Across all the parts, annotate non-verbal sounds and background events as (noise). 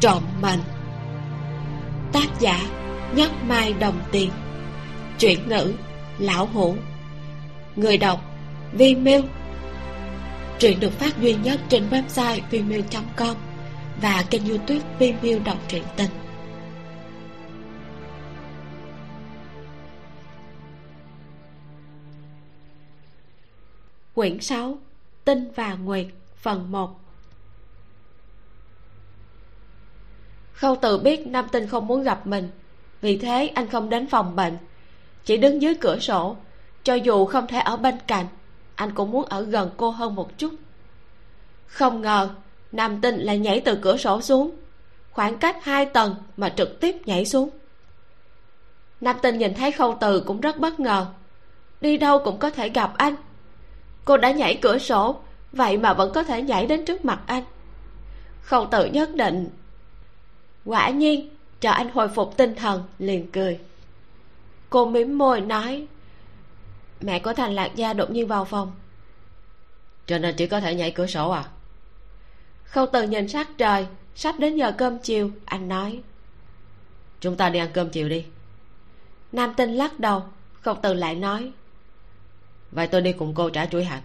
trộm mình. Tác giả nhất mai đồng tiền. Chuyển ngữ lão hủ. Người đọc vi miêu truyện được phát duy nhất trên website vimeo com và kênh youtube vimeo đọc truyện tình. Quyển 6 tinh và nguyệt, phần 1 khâu từ biết nam tinh không muốn gặp mình. Vì thế, anh không đến phòng bệnh. Chỉ đứng dưới cửa sổ. Cho dù không thể ở bên cạnh, anh cũng muốn ở gần cô hơn một chút. Không ngờ, nam tinh lại nhảy từ cửa sổ xuống. Khoảng cách hai tầng mà trực tiếp nhảy xuống. Nam tinh nhìn thấy khâu từ cũng rất bất ngờ. Đi đâu cũng có thể gặp anh. Cô đã nhảy cửa sổ, vậy mà vẫn có thể nhảy đến trước mặt anh. Khâu tự nhất định quả nhiên chờ anh hồi phục tinh thần liền cười. Cô mím môi nói mẹ của thành lạc gia đột nhiên vào phòng. Cho nên chỉ có thể nhảy cửa sổ à? Khâu từ nhìn sát trời sắp đến giờ cơm chiều anh nói chúng ta đi ăn cơm chiều đi. Nam tinh lắc đầu khâu từ lại nói vậy tôi đi cùng cô trả chuỗi hạt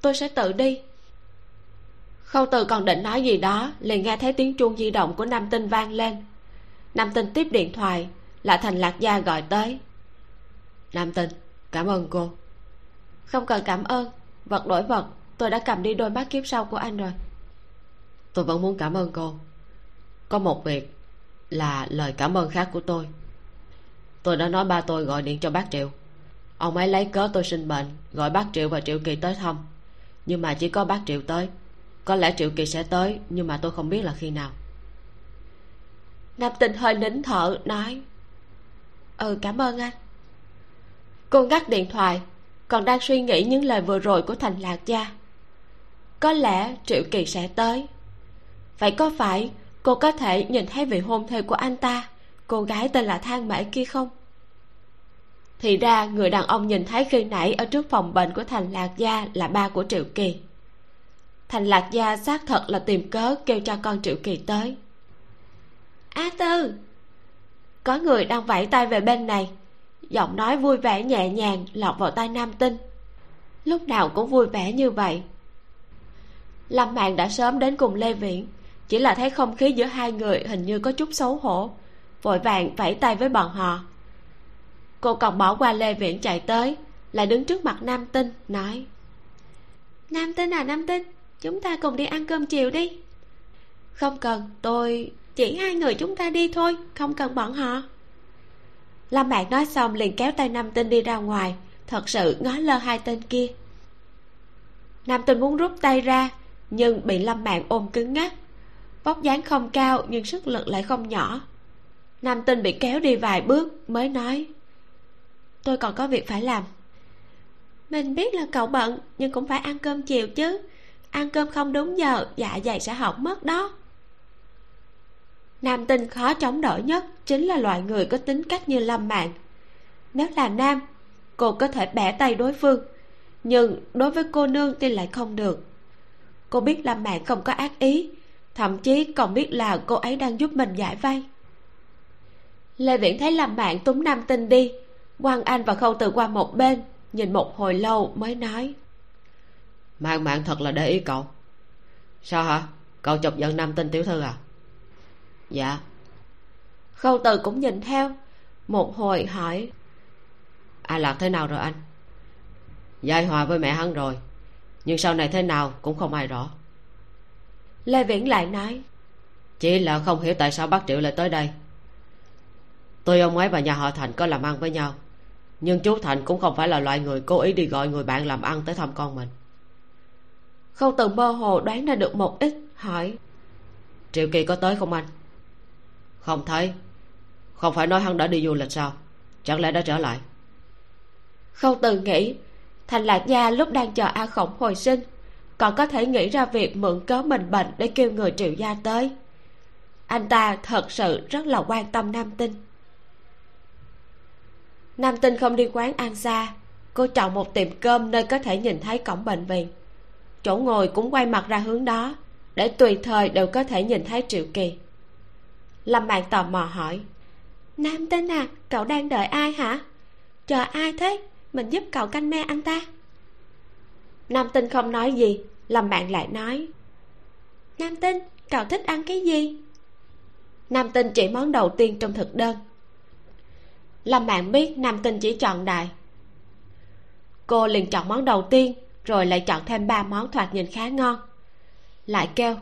tôi sẽ tự đi khâu từ còn định nói gì đó, liền nghe thấy tiếng chuông di động của nam tinh vang lên. Nam tinh tiếp điện thoại là thành lạc gia gọi tới. Nam tinh, cảm ơn cô. Không cần cảm ơn, vật đổi vật, tôi đã cầm đi đôi mắt kiếp sau của anh rồi. Tôi vẫn muốn cảm ơn cô. Có một việc là lời cảm ơn khác của tôi. Tôi đã nói ba tôi gọi điện cho bác triệu. Ông ấy lấy cớ tôi sinh bệnh, gọi bác triệu và triệu kỳ tới thăm. Nhưng mà chỉ có bác triệu tới có lẽ triệu kỳ sẽ tới, nhưng mà tôi không biết là khi nào. Nam tình hơi nín thở, nói ừ cảm ơn anh. Cô ngắt điện thoại, còn đang suy nghĩ những lời vừa rồi của thành lạc gia. Có lẽ triệu kỳ sẽ tới. Vậy có phải cô có thể nhìn thấy vị hôn thê của anh ta, cô gái tên là thang mễ kia không? Thì ra người đàn ông nhìn thấy khi nãy ở trước phòng bệnh của thành lạc gia là ba của triệu kỳ thành lạc gia xác thật là tìm cớ kêu cho con triệu kỳ tới. A tư! Có người đang vẫy tay về bên này. Giọng nói vui vẻ nhẹ nhàng lọt vào tai nam tinh. Lúc nào cũng vui vẻ như vậy. Lâm mạng đã sớm đến cùng lê viễn. Chỉ là thấy không khí giữa hai người hình như có chút xấu hổ. Vội vàng vẫy tay với bọn họ. Cô còn bỏ qua lê viễn chạy tới, lại đứng trước mặt nam tinh, nói, nam tinh à nam tinh? Chúng ta cùng đi ăn cơm chiều đi. Không cần, tôi chỉ hai người chúng ta đi thôi, không cần bọn họ. Lâm bạn nói xong liền kéo tay nam tinh đi ra ngoài. Thật sự ngó lơ hai tên kia. Nam tinh muốn rút tay ra, nhưng bị lâm bạn ôm cứng ngắc vóc dáng không cao, nhưng sức lực lại không nhỏ. Nam tinh bị kéo đi vài bước, mới nói, tôi còn có việc phải làm. Mình biết là cậu bận, nhưng cũng phải ăn cơm chiều chứ ăn cơm không đúng giờ dạ dày sẽ hỏng mất đó. Nam tinh khó chống đỡ nhất chính là loại người có tính cách như lâm mạng nếu là nam, cô có thể bẻ tay đối phương, nhưng đối với cô nương thì lại không được. Cô biết lâm mạng không có ác ý, thậm chí còn biết là cô ấy đang giúp mình giải vay lê viễn thấy lâm mạng túng nam tinh đi, quang anh và khâu từ qua một bên, nhìn một hồi lâu mới nói mạng mạng thật là để ý cậu. Sao hả? Cậu chọc giận nam tinh tiểu thư à? Dạ. Khâu từ cũng nhìn theo. Một hồi hỏi. A lạc thế nào rồi anh? Giải hòa với mẹ hắn rồi. Nhưng sau này thế nào cũng không ai rõ. Lê viễn lại nói. Chỉ là không hiểu tại sao bác triệu lại tới đây. Tôi ông ấy và nhà họ thành có làm ăn với nhau. Nhưng chú thành cũng không phải là loại người cố ý đi gọi người bạn làm ăn tới thăm con mình khâu từ mơ hồ đoán ra được một ít hỏi. Triệu kỳ có tới không anh? Không thấy. Không phải nói hắn đã đi du lịch sao? Chẳng lẽ đã trở lại? Khâu từ nghĩ thành lạc gia lúc đang chờ a khổng hồi sinh còn có thể nghĩ ra việc mượn cớ mình bệnh để kêu người triệu gia tới. Anh ta thật sự rất là quan tâm nam tinh. Nam tinh không đi quán ăn xa cô chọn một tiệm cơm nơi có thể nhìn thấy cổng bệnh viện chỗ ngồi cũng quay mặt ra hướng đó, để tùy thời đều có thể nhìn thấy triệu kỳ. Lâm bạn tò mò hỏi, nam tên à cậu đang đợi ai hả? Chờ ai thế? Mình giúp cậu canh me anh ta. Nam tinh không nói gì, lâm bạn lại nói, nam tinh, cậu thích ăn cái gì? Nam tinh chỉ món đầu tiên trong thực đơn. Lâm bạn biết nam tinh chỉ chọn đại. Cô liền chọn món đầu tiên rồi lại chọn thêm ba món thoạt nhìn khá ngon. Lại kêu,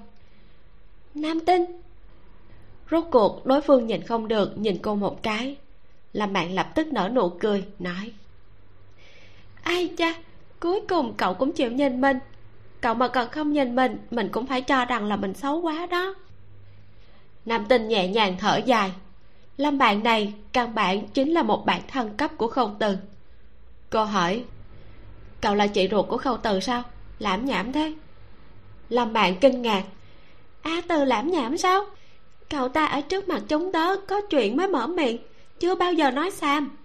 nam tinh. Rốt cuộc, đối phương nhìn không được, nhìn cô một cái. Làm bạn lập tức nở nụ cười, nói, ai cha, cuối cùng cậu cũng chịu nhìn mình. Cậu mà còn không nhìn mình mình cũng phải cho rằng là mình xấu quá đó. Nam tinh nhẹ nhàng thở dài, lâm bạn này căn bản chính là một bạn thân cấp của không từ. Cô hỏi cậu là chị ruột của khâu từ sao? Lãm nhảm thế. Lâm bạn kinh ngạc. A từ lãm nhảm sao? Cậu ta ở trước mặt chúng tớ có chuyện mới mở miệng, chưa bao giờ nói sam.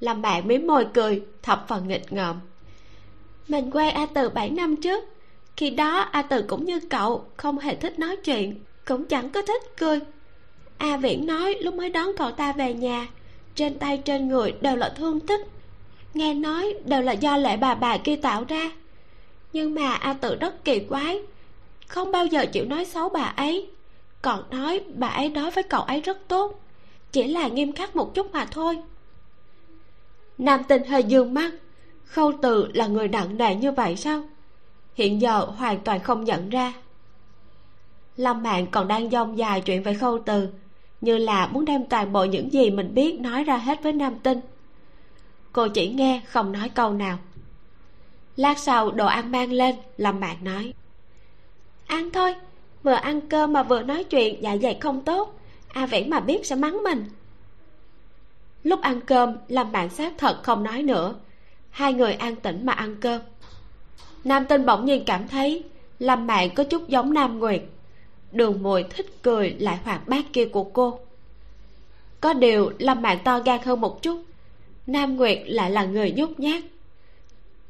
Lâm bạn mím môi cười, thập phần nghịch ngợm. Mình quen a từ bảy năm trước. Khi đó, a từ cũng như cậu, không hề thích nói chuyện, cũng chẳng có thích cười. A viễn nói lúc mới đón cậu ta về nhà, trên tay trên người đều là thương tích nghe nói đều là do lệ bà bà kia tạo ra. Nhưng mà a tự rất kỳ quái, không bao giờ chịu nói xấu bà ấy. Còn nói bà ấy đối với cậu ấy rất tốt, chỉ là nghiêm khắc một chút mà thôi. Nam tinh hơi dương mắt, khâu từ là người nặng nề như vậy sao? Hiện giờ hoàn toàn không nhận ra. Lâm mạng còn đang dông dài chuyện về khâu từ, như là muốn đem toàn bộ những gì mình biết nói ra hết với nam tinh cô chỉ nghe, không nói câu nào. Lát sau, đồ ăn mang lên, lâm mạng nói. Ăn thôi, vừa ăn cơm mà vừa nói chuyện dạ dày không tốt. A viễn mà biết sẽ mắng mình. Lúc ăn cơm, lâm bạn xác thật không nói nữa. Hai người an tĩnh mà ăn cơm. Nam tinh bỗng nhiên cảm thấy lâm mạng có chút giống nam nguyệt. Đường mùi thích cười lại hoạt bát kia của cô. Có điều, lâm mạng to gan hơn một chút nam nguyệt lại là người nhút nhát.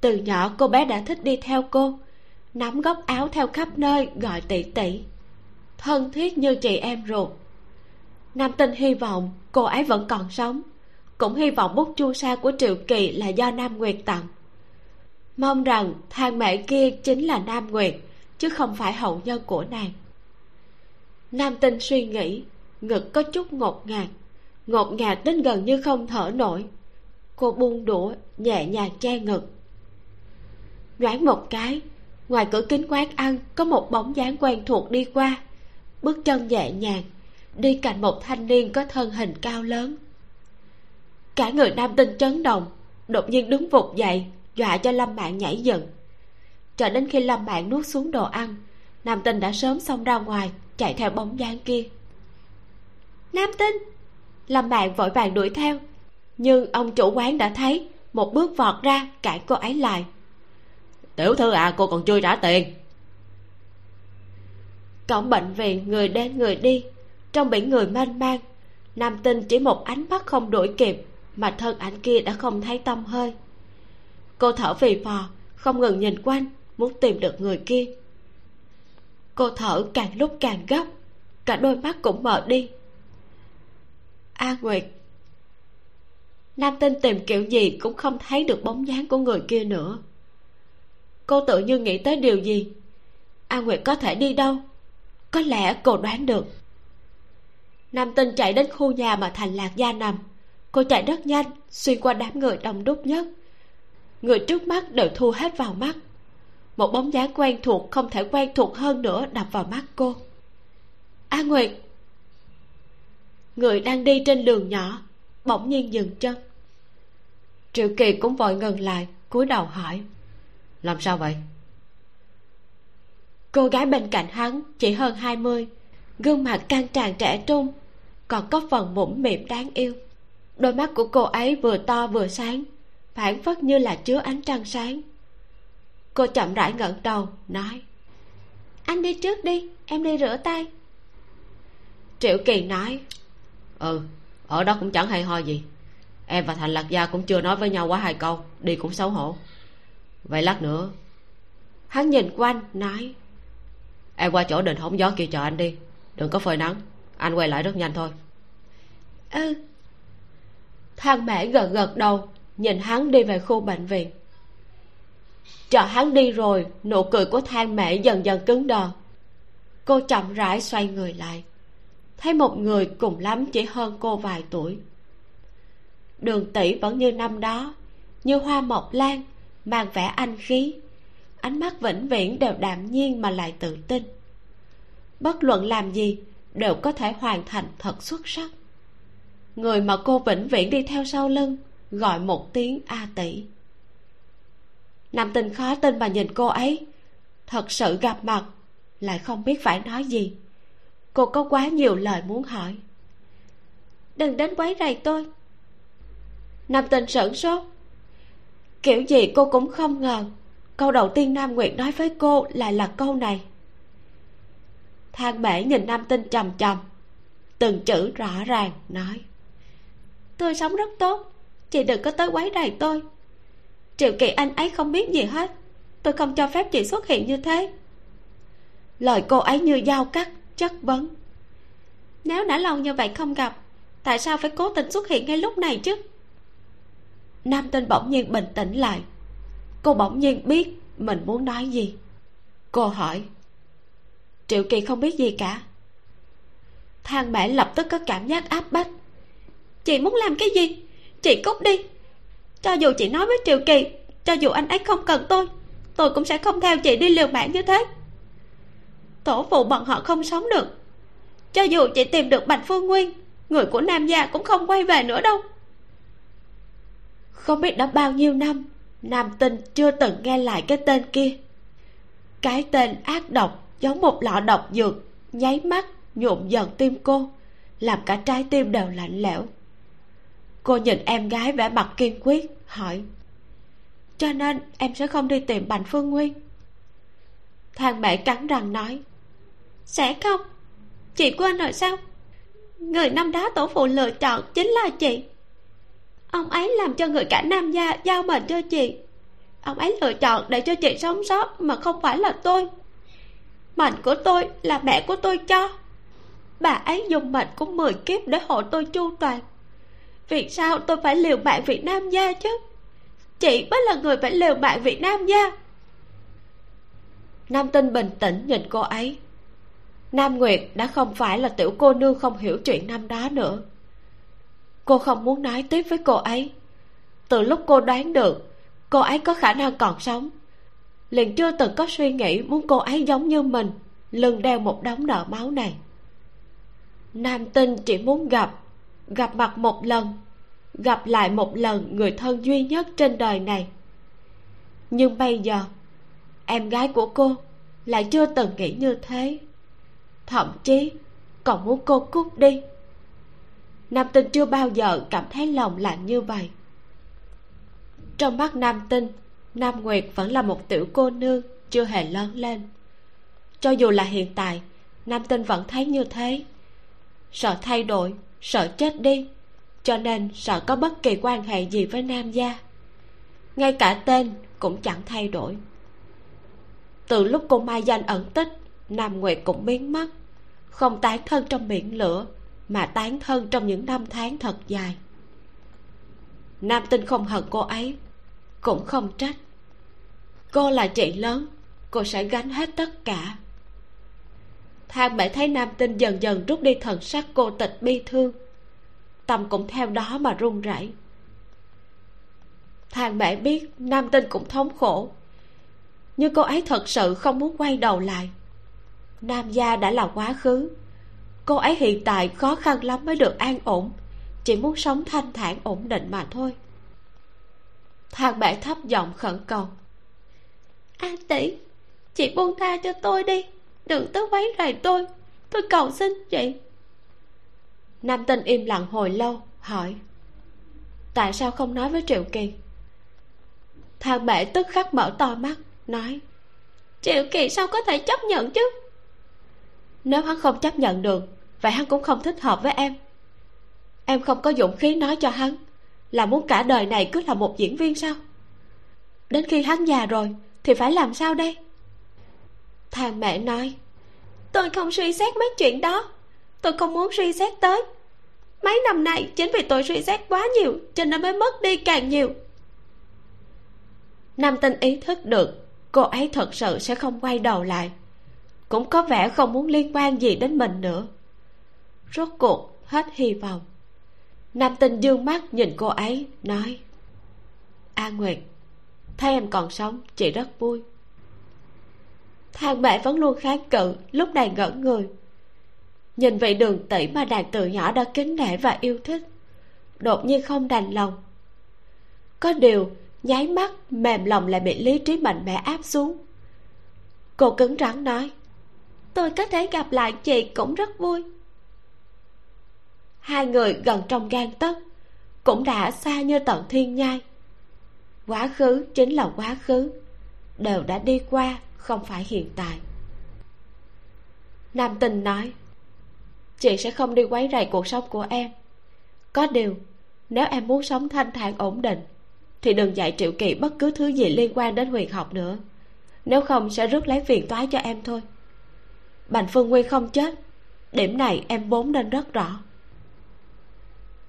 Từ nhỏ cô bé đã thích đi theo cô, nắm góc áo theo khắp nơi gọi tỷ tỷ thân thiết như chị em ruột. Nam tinh hy vọng cô ấy vẫn còn sống, cũng hy vọng bút chu sa của triệu kỳ là do nam nguyệt tặng. Mong rằng thang mẹ kia chính là nam nguyệt, chứ không phải hậu nhân của nàng. Nam tinh suy nghĩ, ngực có chút ngột ngạt. Ngột ngạt đến gần như không thở nổi cô buông đũa, nhẹ nhàng che ngực. Nhoáng một cái, ngoài cửa kính quán ăn, có một bóng dáng quen thuộc đi qua. Bước chân nhẹ nhàng, đi cạnh một thanh niên có thân hình cao lớn. Cả người nam tinh chấn động, đột nhiên đứng vụt dậy, dọa cho lâm mạng nhảy dựng. Cho đến khi lâm mạng nuốt xuống đồ ăn, nam tinh đã sớm xông ra ngoài, chạy theo bóng dáng kia. Nam tinh! Lâm mạng vội vàng đuổi theo nhưng ông chủ quán đã thấy một bước vọt ra cản cô ấy lại. Tiểu thư à cô còn chưa trả tiền. Cổng bệnh viện người đến người đi trong biển người mênh mang. Nam tinh chỉ một ánh mắt không đuổi kịp mà thân ảnh kia đã không thấy tâm hơi. Cô thở phì phò không ngừng nhìn quanh muốn tìm được người kia. Cô thở càng lúc càng gấp cả đôi mắt cũng mở đi. A nguyệt nam tinh tìm kiểu gì cũng không thấy được bóng dáng của người kia nữa. Cô tự như nghĩ tới điều gì? A nguyệt có thể đi đâu? Có lẽ cô đoán được. Nam tinh chạy đến khu nhà mà thành lạc gia nằm. Cô chạy rất nhanh, xuyên qua đám người đông đúc nhất. Người trước mắt đều thu hết vào mắt. Một bóng dáng quen thuộc không thể quen thuộc hơn nữa đập vào mắt cô. A nguyệt! Người đang đi trên đường nhỏ, bỗng nhiên dừng chân triệu kỳ cũng vội ngừng lại cúi đầu hỏi. Làm sao vậy? Cô gái bên cạnh hắn chỉ hơn hai mươi gương mặt căng tràn trẻ trung còn có phần mũm mỉm đáng yêu. Đôi mắt của cô ấy vừa to vừa sáng phản phất như là chứa ánh trăng sáng. Cô chậm rãi ngẩng đầu nói anh đi trước đi em đi rửa tay. Triệu kỳ nói ừ ở đó cũng chẳng hay ho gì em và thành lạc gia cũng chưa nói với nhau quá hai câu, đi cũng xấu hổ. Vậy lát nữa, hắn nhìn quanh, nói, em qua chỗ đình hóng gió kia chờ anh đi, đừng có phơi nắng, anh quay lại rất nhanh thôi. Ừ. Thang mẹ gật gật đầu, nhìn hắn đi về khu bệnh viện. Chờ hắn đi rồi, nụ cười của thang mẹ dần dần cứng đờ. Cô chậm rãi xoay người lại. Thấy một người cùng lắm chỉ hơn cô vài tuổi đường tỷ vẫn như năm đó, như hoa mộc lan, mang vẻ anh khí. Ánh mắt vĩnh viễn đều đạm nhiên mà lại tự tin. Bất luận làm gì, đều có thể hoàn thành thật xuất sắc. Người mà cô vĩnh viễn đi theo sau lưng, gọi một tiếng a tỷ. Nam tình khó tin mà nhìn cô ấy. Thật sự gặp mặt, lại không biết phải nói gì. Cô có quá nhiều lời muốn hỏi. Đừng đến quấy rầy tôi nam tình sửng sốt. Kiểu gì cô cũng không ngờ, câu đầu tiên nam nguyệt nói với cô lại là câu này. Thang Bể nhìn nam tinh trầm trầm, từng chữ rõ ràng nói, tôi sống rất tốt, chị đừng có tới quấy rầy tôi. Triệu kỳ anh ấy không biết gì hết, tôi không cho phép chị xuất hiện như thế. Lời cô ấy như dao cắt, chất vấn. Nếu đã lâu như vậy không gặp, tại sao phải cố tình xuất hiện ngay lúc này chứ? Nam tinh bỗng nhiên bình tĩnh lại. Cô bỗng nhiên biết mình muốn nói gì. Cô hỏi, triệu kỳ không biết gì cả. Thang mẹ lập tức có cảm giác áp bách. Chị muốn làm cái gì? Chị cút đi. Cho dù chị nói với triệu kỳ, cho dù anh ấy không cần tôi tôi cũng sẽ không theo chị đi liều mạng như thế. Tổ phụ bọn họ không sống được. Cho dù chị tìm được bạch phương nguyên, người của nam gia cũng không quay về nữa đâu không biết đã bao nhiêu năm, nam tinh chưa từng nghe lại cái tên kia. Cái tên ác độc giống một lọ độc dược, nháy mắt nhuộm dần tim cô, làm cả trái tim đều lạnh lẽo. Cô nhìn em gái vẻ mặt kiên quyết, hỏi, cho nên em sẽ không đi tìm bành phương nguyên? Thằng mẹ cắn răng nói, sẽ không. Chị quên rồi sao? Người năm đó tổ phụ lựa chọn chính là chị ông ấy làm cho người cả nam gia giao mệnh cho chị. Ông ấy lựa chọn để cho chị sống sót mà không phải là tôi. Mệnh của tôi là mẹ của tôi cho. Bà ấy dùng mệnh của mười kiếp để hộ tôi chu toàn. Vì sao tôi phải liều mạng Việt nam gia chứ? Chị mới là người phải liều mạng Việt nam gia. Nam tinh bình tĩnh nhìn cô ấy. Nam nguyệt đã không phải là tiểu cô nương không hiểu chuyện năm đó nữa cô không muốn nói tiếp với cô ấy. Từ lúc cô đoán được, cô ấy có khả năng còn sống. Liền chưa từng có suy nghĩ muốn cô ấy giống như mình, lưng đeo một đống nợ máu này. Nam tinh chỉ muốn gặp gặp mặt một lần, gặp lại một lần người thân duy nhất trên đời này. Nhưng bây giờ, em gái của cô lại chưa từng nghĩ như thế. Thậm chí, còn muốn cô cút đi nam tinh chưa bao giờ cảm thấy lòng lạnh như vậy. Trong mắt nam tinh, nam nguyệt vẫn là một tiểu cô nương chưa hề lớn lên. Cho dù là hiện tại, nam tinh vẫn thấy như thế. Sợ thay đổi, sợ chết đi, cho nên sợ có bất kỳ quan hệ gì với nam gia. Ngay cả tên cũng chẳng thay đổi. Từ lúc cô mai danh ẩn tích, nam nguyệt cũng biến mất, không tái thân trong biển lửa mà tán thân trong những năm tháng thật dài. Nam tinh không hận cô ấy, cũng không trách. Cô là chị lớn, cô sẽ gánh hết tất cả. Thang mẹ thấy nam tinh dần dần rút đi thần sắc cô tịch bi thương. Tâm cũng theo đó mà run rẩy. Thang mẹ biết nam tinh cũng thống khổ, nhưng cô ấy thật sự không muốn quay đầu lại. Nam gia đã là quá khứ cô ấy hiện tại khó khăn lắm mới được an ổn, chỉ muốn sống thanh thản ổn định mà thôi. Thang bệ thấp giọng khẩn cầu. An tỷ, chị buông tha cho tôi đi, đừng tới quấy rầy tôi tôi cầu xin chị. Nam tinh im lặng hồi lâu, hỏi. Tại sao không nói với triệu kỳ? Thằng bệ tức khắc mở to mắt, nói. Triệu kỳ sao có thể chấp nhận chứ? Nếu hắn không chấp nhận được vậy hắn cũng không thích hợp với em. Em không có dũng khí nói cho hắn là muốn cả đời này cứ là một diễn viên sao? Đến khi hắn già rồi thì phải làm sao đây? Thằng mẹ nói, tôi không suy xét mấy chuyện đó. Tôi không muốn suy xét tới. Mấy năm nay chính vì tôi suy xét quá nhiều cho nên mới mất đi càng nhiều. Nam tinh ý thức được cô ấy thật sự sẽ không quay đầu lại. Cũng có vẻ không muốn liên quan gì đến mình nữa rốt cuộc, hết hy vọng. Nam tinh dương mắt nhìn cô ấy, nói, a nguyệt, thấy em còn sống, chị rất vui. Thang mẹ vẫn luôn kháng cự, lúc này ngẩn người. Nhìn vị đường tỷ mà nàng từ nhỏ đã kính nể và yêu thích, đột nhiên không đành lòng. Có điều, nháy mắt, mềm lòng lại bị lý trí mạnh mẽ áp xuống. Cô cứng rắn nói, tôi có thể gặp lại chị cũng rất vui hai người gần trong gan tấc, cũng đã xa như tận thiên nhai. Quá khứ chính là quá khứ, đều đã đi qua, không phải hiện tại. Nam tình nói, chị sẽ không đi quấy rầy cuộc sống của em. Có điều, nếu em muốn sống thanh thản ổn định, thì đừng dạy triệu kỳ bất cứ thứ gì liên quan đến huyền học nữa. Nếu không, sẽ rước lấy phiền toái cho em thôi. Bành phương nguyên không chết, điểm này em vốn nên rất rõ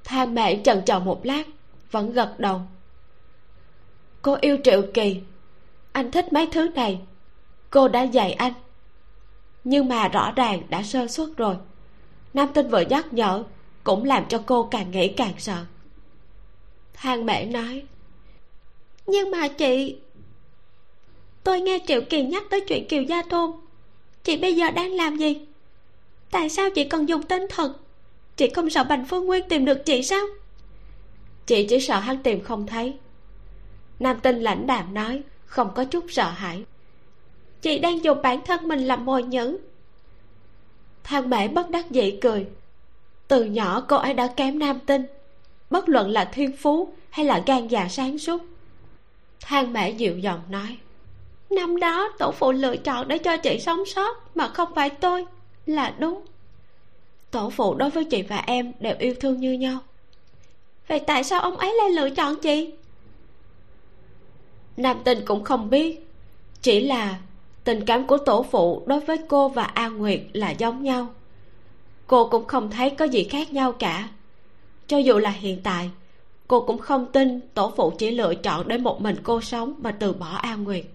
thang mẹ trần trờ một lát, vẫn gật đầu. Cô yêu triệu kỳ. Anh thích mấy thứ này. Cô đã dạy anh. Nhưng mà rõ ràng đã sơ suất rồi. Nam tinh vừa nhắc nhở, cũng làm cho cô càng nghĩ càng sợ. Thang mẹ nói, nhưng mà chị tôi nghe triệu kỳ nhắc tới chuyện kiều gia thôn. Chị bây giờ đang làm gì? Tại sao chị còn dùng tên thật? Chị không sợ bành phương nguyên tìm được chị sao? Chị chỉ sợ hắn tìm không thấy. Nam tinh lãnh đạm nói, không có chút sợ hãi. Chị đang dùng bản thân mình làm mồi nhữ thang bể bất đắc dĩ cười. Từ nhỏ cô ấy đã kém nam tinh. Bất luận là thiên phú hay là gan dạ sáng suốt. Thang mẹ dịu giọng nói, năm đó tổ phụ lựa chọn để cho chị sống sót mà không phải tôi. Là đúng tổ phụ đối với chị và em đều yêu thương như nhau. Vậy tại sao ông ấy lại lựa chọn chị? Nam tinh cũng không biết. Chỉ là tình cảm của tổ phụ đối với cô và an nguyệt là giống nhau. Cô cũng không thấy có gì khác nhau cả. Cho dù là hiện tại, cô cũng không tin tổ phụ chỉ lựa chọn để một mình cô sống mà từ bỏ an nguyệt.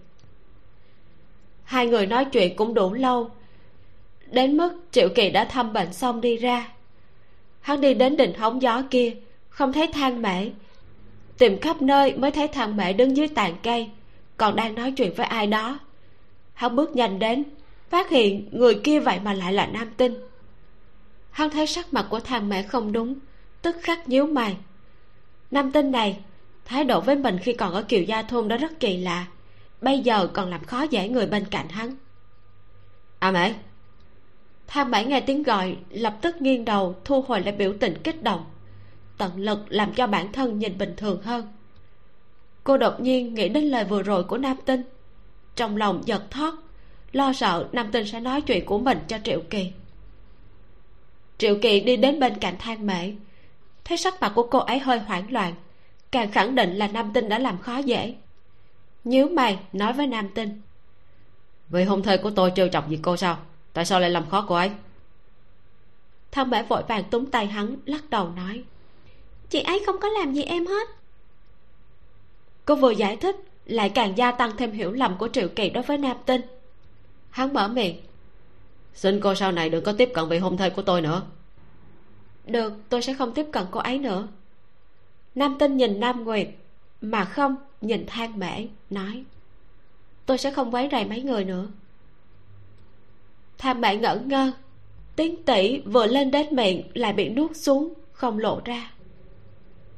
Hai người nói chuyện cũng đủ lâu đến mức triệu kỳ đã thăm bệnh xong đi ra. Hắn đi đến đỉnh hóng gió kia, không thấy thang mễ. Tìm khắp nơi mới thấy thang mẹ đứng dưới tàn cây, còn đang nói chuyện với ai đó. Hắn bước nhanh đến, phát hiện người kia vậy mà lại là nam tinh. Hắn thấy sắc mặt của thang mẹ không đúng, tức khắc nhíu mày. Nam tinh này, thái độ với mình khi còn ở kiều gia thôn đó rất kỳ lạ, bây giờ còn làm khó dễ người bên cạnh hắn. À mẹ tham mãi nghe tiếng gọi, lập tức nghiêng đầu, thu hồi lại biểu tình kích động. Tận lực làm cho bản thân nhìn bình thường hơn. Cô đột nhiên nghĩ đến lời vừa rồi của nam tinh. Trong lòng giật thót lo sợ nam tinh sẽ nói chuyện của mình cho triệu kỳ. Triệu kỳ đi đến bên cạnh thang mễ thấy sắc mặt của cô ấy hơi hoảng loạn, càng khẳng định là nam tinh đã làm khó dễ. Nhíu mày, nói với nam tinh. Vì hôn thê của tôi trêu chọc gì cô sao? Tại sao lại làm khó cô ấy? Thang mễ vội vàng túm tay hắn, lắc đầu nói, chị ấy không có làm gì em hết. Cô vừa giải thích, lại càng gia tăng thêm hiểu lầm của triệu kỳ đối với nam tinh. Hắn mở miệng, xin cô sau này đừng có tiếp cận vị hôn thê của tôi nữa. Được, tôi sẽ không tiếp cận cô ấy nữa. Nam tinh nhìn nam nguyệt, mà không nhìn than mễ, nói, tôi sẽ không quấy rầy mấy người nữa tham mại ngỡ ngơ, tiếng tỷ vừa lên đến miệng lại bị nuốt xuống, không lộ ra.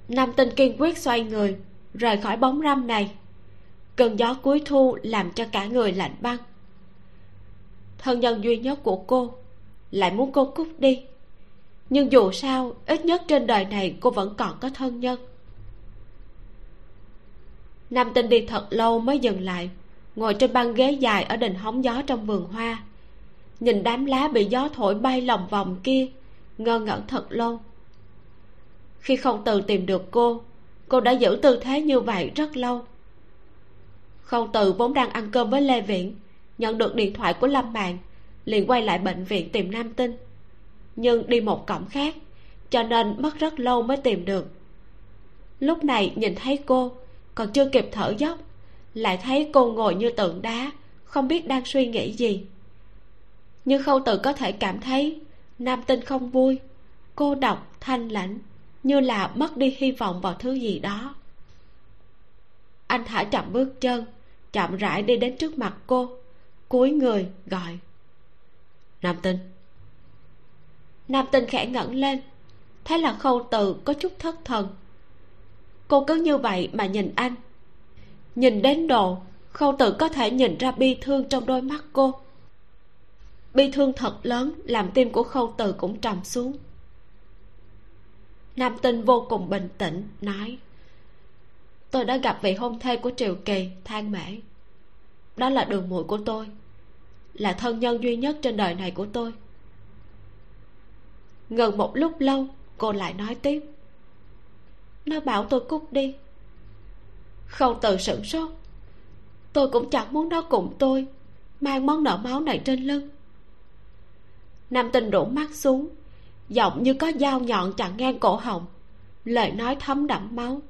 Nam tinh kiên quyết xoay người, rời khỏi bóng râm này. Cơn gió cuối thu làm cho cả người lạnh băng. Thân nhân duy nhất của cô lại muốn cô cút đi. Nhưng dù sao, ít nhất trên đời này cô vẫn còn có thân nhân. Nam tinh đi thật lâu mới dừng lại, ngồi trên băng ghế dài ở đình hóng gió trong vườn hoa nhìn đám lá bị gió thổi bay lòng vòng kia, ngơ ngẩn thật lâu. Khi không từ tìm được cô cô đã giữ tư thế như vậy rất lâu. Không từ vốn đang ăn cơm với lê viễn, nhận được điện thoại của lâm mạng liền quay lại bệnh viện tìm nam tinh. Nhưng đi một cổng khác, cho nên mất rất lâu mới tìm được. Lúc này nhìn thấy cô, còn chưa kịp thở dốc, lại thấy cô ngồi như tượng đá, không biết đang suy nghĩ gì nhưng khâu tự có thể cảm thấy nam tinh không vui, cô độc, thanh lãnh, như là mất đi hy vọng vào thứ gì đó. Anh thả chậm bước chân, chậm rãi đi đến trước mặt cô, cúi người gọi. Nam tinh. Nam tinh khẽ ngẩng lên thế là khâu từ có chút thất thần. Cô cứ như vậy mà nhìn anh. Nhìn đến độ, khâu từ có thể nhìn ra bi thương trong đôi mắt cô bi thương thật lớn, làm tim của khâu từ cũng trầm xuống. Nam tinh vô cùng bình tĩnh, nói, tôi đã gặp vị hôn thê của triều kỳ than mễ. Đó là đường muội của tôi, là thân nhân duy nhất trên đời này của tôi. Ngừng một lúc lâu, cô lại nói tiếp, nó bảo tôi cút đi. Khâu từ sửng sốt, tôi cũng chẳng muốn nó cùng tôi, mang món nợ máu này trên lưng nam tinh rủ mắt xuống, giọng như có dao nhọn chặn ngang cổ họng, lời nói thấm đẫm máu.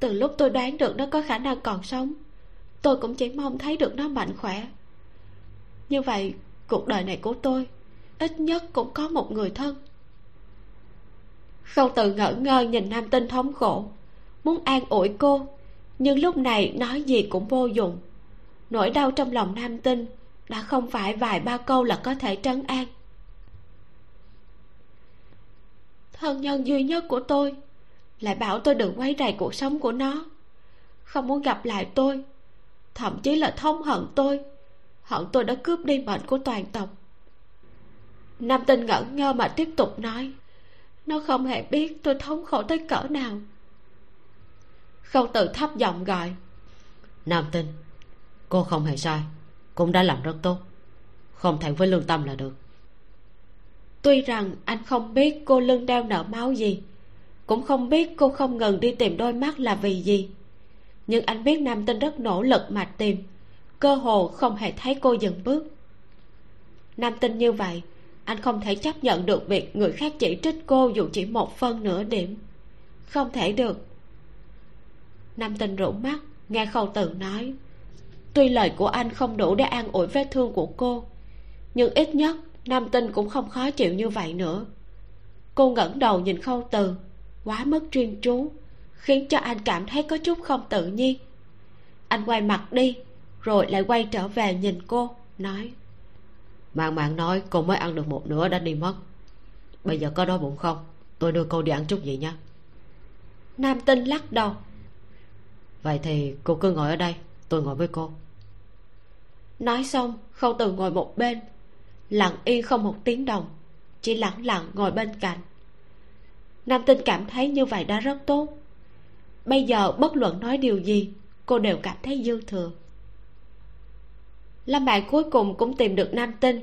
Từ lúc tôi đoán được nó có khả năng còn sống, tôi cũng chỉ mong thấy được nó mạnh khỏe. Như vậy, cuộc đời này của tôi, ít nhất cũng có một người thân. Khâu tự ngỡ ngơ nhìn nam tinh thống khổ, muốn an ủi cô, nhưng lúc này nói gì cũng vô dụng. Nỗi đau trong lòng nam tinh đã không phải vài ba câu là có thể trấn an. Thân nhân duy nhất của tôi lại bảo tôi đừng quấy rầy cuộc sống của nó. Không muốn gặp lại tôi, thậm chí là thông hận tôi. Hận tôi đã cướp đi mệnh của toàn tộc. Nam tinh ngẩn ngơ mà tiếp tục nói, nó không hề biết tôi thống khổ tới cỡ nào. Khâu tự thấp giọng gọi, nam tinh, cô không hề sai cũng đã làm rất tốt. Không thẹn với lương tâm là được. Tuy rằng anh không biết cô lưng đeo nợ máu gì, cũng không biết cô không ngừng đi tìm đôi mắt là vì gì. Nhưng anh biết nam tinh rất nỗ lực mà tìm, cơ hồ không hề thấy cô dừng bước. Nam tinh như vậy, anh không thể chấp nhận được việc người khác chỉ trích cô dù chỉ một phân nửa điểm. Không thể được. Nam tinh rũ mắt, nghe khâu từ nói tuy lời của anh không đủ để an ủi vết thương của cô nhưng ít nhất nam tinh cũng không khó chịu như vậy nữa. Cô ngẩng đầu nhìn khâu từ quá mức chuyên chú khiến cho anh cảm thấy có chút không tự nhiên. Anh quay mặt đi rồi lại quay trở về nhìn cô nói mạng mạng nói cô mới ăn được một nửa đã đi mất. Bây giờ có đói bụng không? Tôi đưa cô đi ăn chút gì nhé nam tinh lắc đầu. Vậy thì cô cứ ngồi ở đây tôi ngồi với cô nói xong, khâu từ ngồi một bên. Lặng yên không một tiếng đồng, chỉ lặng lặng ngồi bên cạnh. Nam tinh cảm thấy như vậy đã rất tốt. Bây giờ bất luận nói điều gì, cô đều cảm thấy dư thừa. Lâm bạn cuối cùng cũng tìm được nam tinh.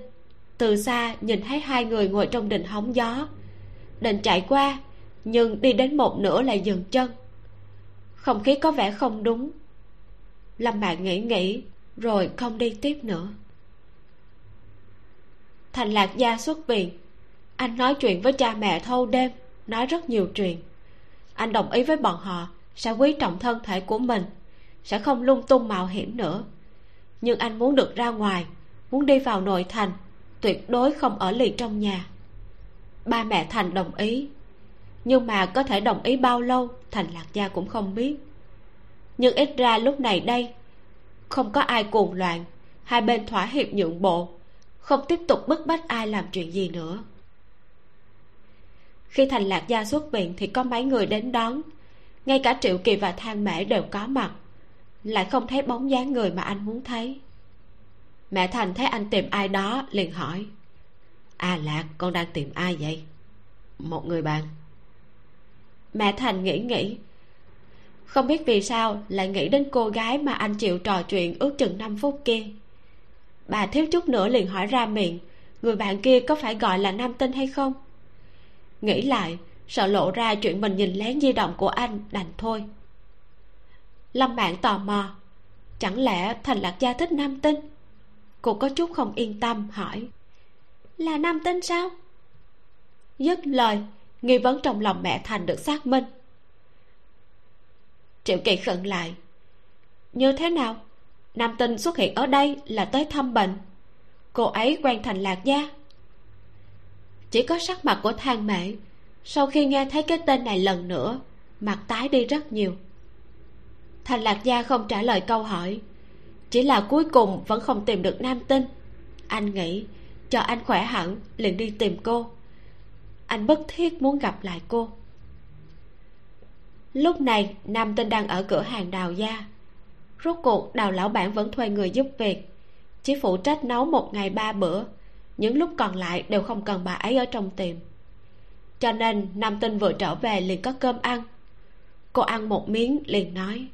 Từ xa nhìn thấy hai người ngồi trong đình hóng gió. Định chạy qua, nhưng đi đến một nửa lại dừng chân. Không khí có vẻ không đúng. Lâm bạn nghĩ nghĩ rồi không đi tiếp nữa. Thành lạc gia xuất viện. Anh nói chuyện với cha mẹ thâu đêm, nói rất nhiều chuyện. Anh đồng ý với bọn họ, sẽ quý trọng thân thể của mình, sẽ không lung tung mạo hiểm nữa. Nhưng anh muốn được ra ngoài, muốn đi vào nội thành, tuyệt đối không ở lì trong nhà. Ba mẹ thành đồng ý. Nhưng mà có thể đồng ý bao lâu, thành lạc gia cũng không biết. Nhưng ít ra lúc này đây không có ai cuồng loạn. Hai bên thỏa hiệp nhượng bộ, không tiếp tục bức bách ai làm chuyện gì nữa. Khi thành lạc gia xuất viện thì có mấy người đến đón. Ngay cả triệu kỳ và thang mễ đều có mặt, lại không thấy bóng dáng người mà anh muốn thấy. Mẹ thành thấy anh tìm ai đó, liền hỏi, a lạc, con đang tìm ai vậy? Một người bạn. Mẹ thành nghĩ nghĩ không biết vì sao lại nghĩ đến cô gái mà anh chịu trò chuyện ước chừng năm phút kia. Bà thiếu chút nữa liền hỏi ra miệng, người bạn kia có phải gọi là nam tinh hay không? Nghĩ lại, sợ lộ ra chuyện mình nhìn lén di động của anh đành thôi. Lâm bạn tò mò, chẳng lẽ thành lạc gia thích nam tinh? Cô có chút không yên tâm hỏi. Là nam tinh sao? Dứt lời, nghi vấn trong lòng mẹ thành được xác minh triệu kỳ khẩn lại. Như thế nào? Nam tinh xuất hiện ở đây là tới thăm bệnh. Cô ấy quen thành lạc gia. Chỉ có sắc mặt của thang mễ, sau khi nghe thấy cái tên này lần nữa, mặt tái đi rất nhiều. Thành lạc gia không trả lời câu hỏi, chỉ là cuối cùng vẫn không tìm được nam tinh. Anh nghĩ, cho anh khỏe hẳn, liền đi tìm cô. Anh bất thiết muốn gặp lại cô lúc này nam tinh đang ở cửa hàng đào gia rốt cuộc đào lão bản vẫn thuê người giúp việc. Chỉ phụ trách nấu một ngày ba bữa. Những lúc còn lại đều không cần bà ấy ở trong tiệm. Cho nên nam tinh vừa trở về liền có cơm ăn. Cô ăn một miếng liền nói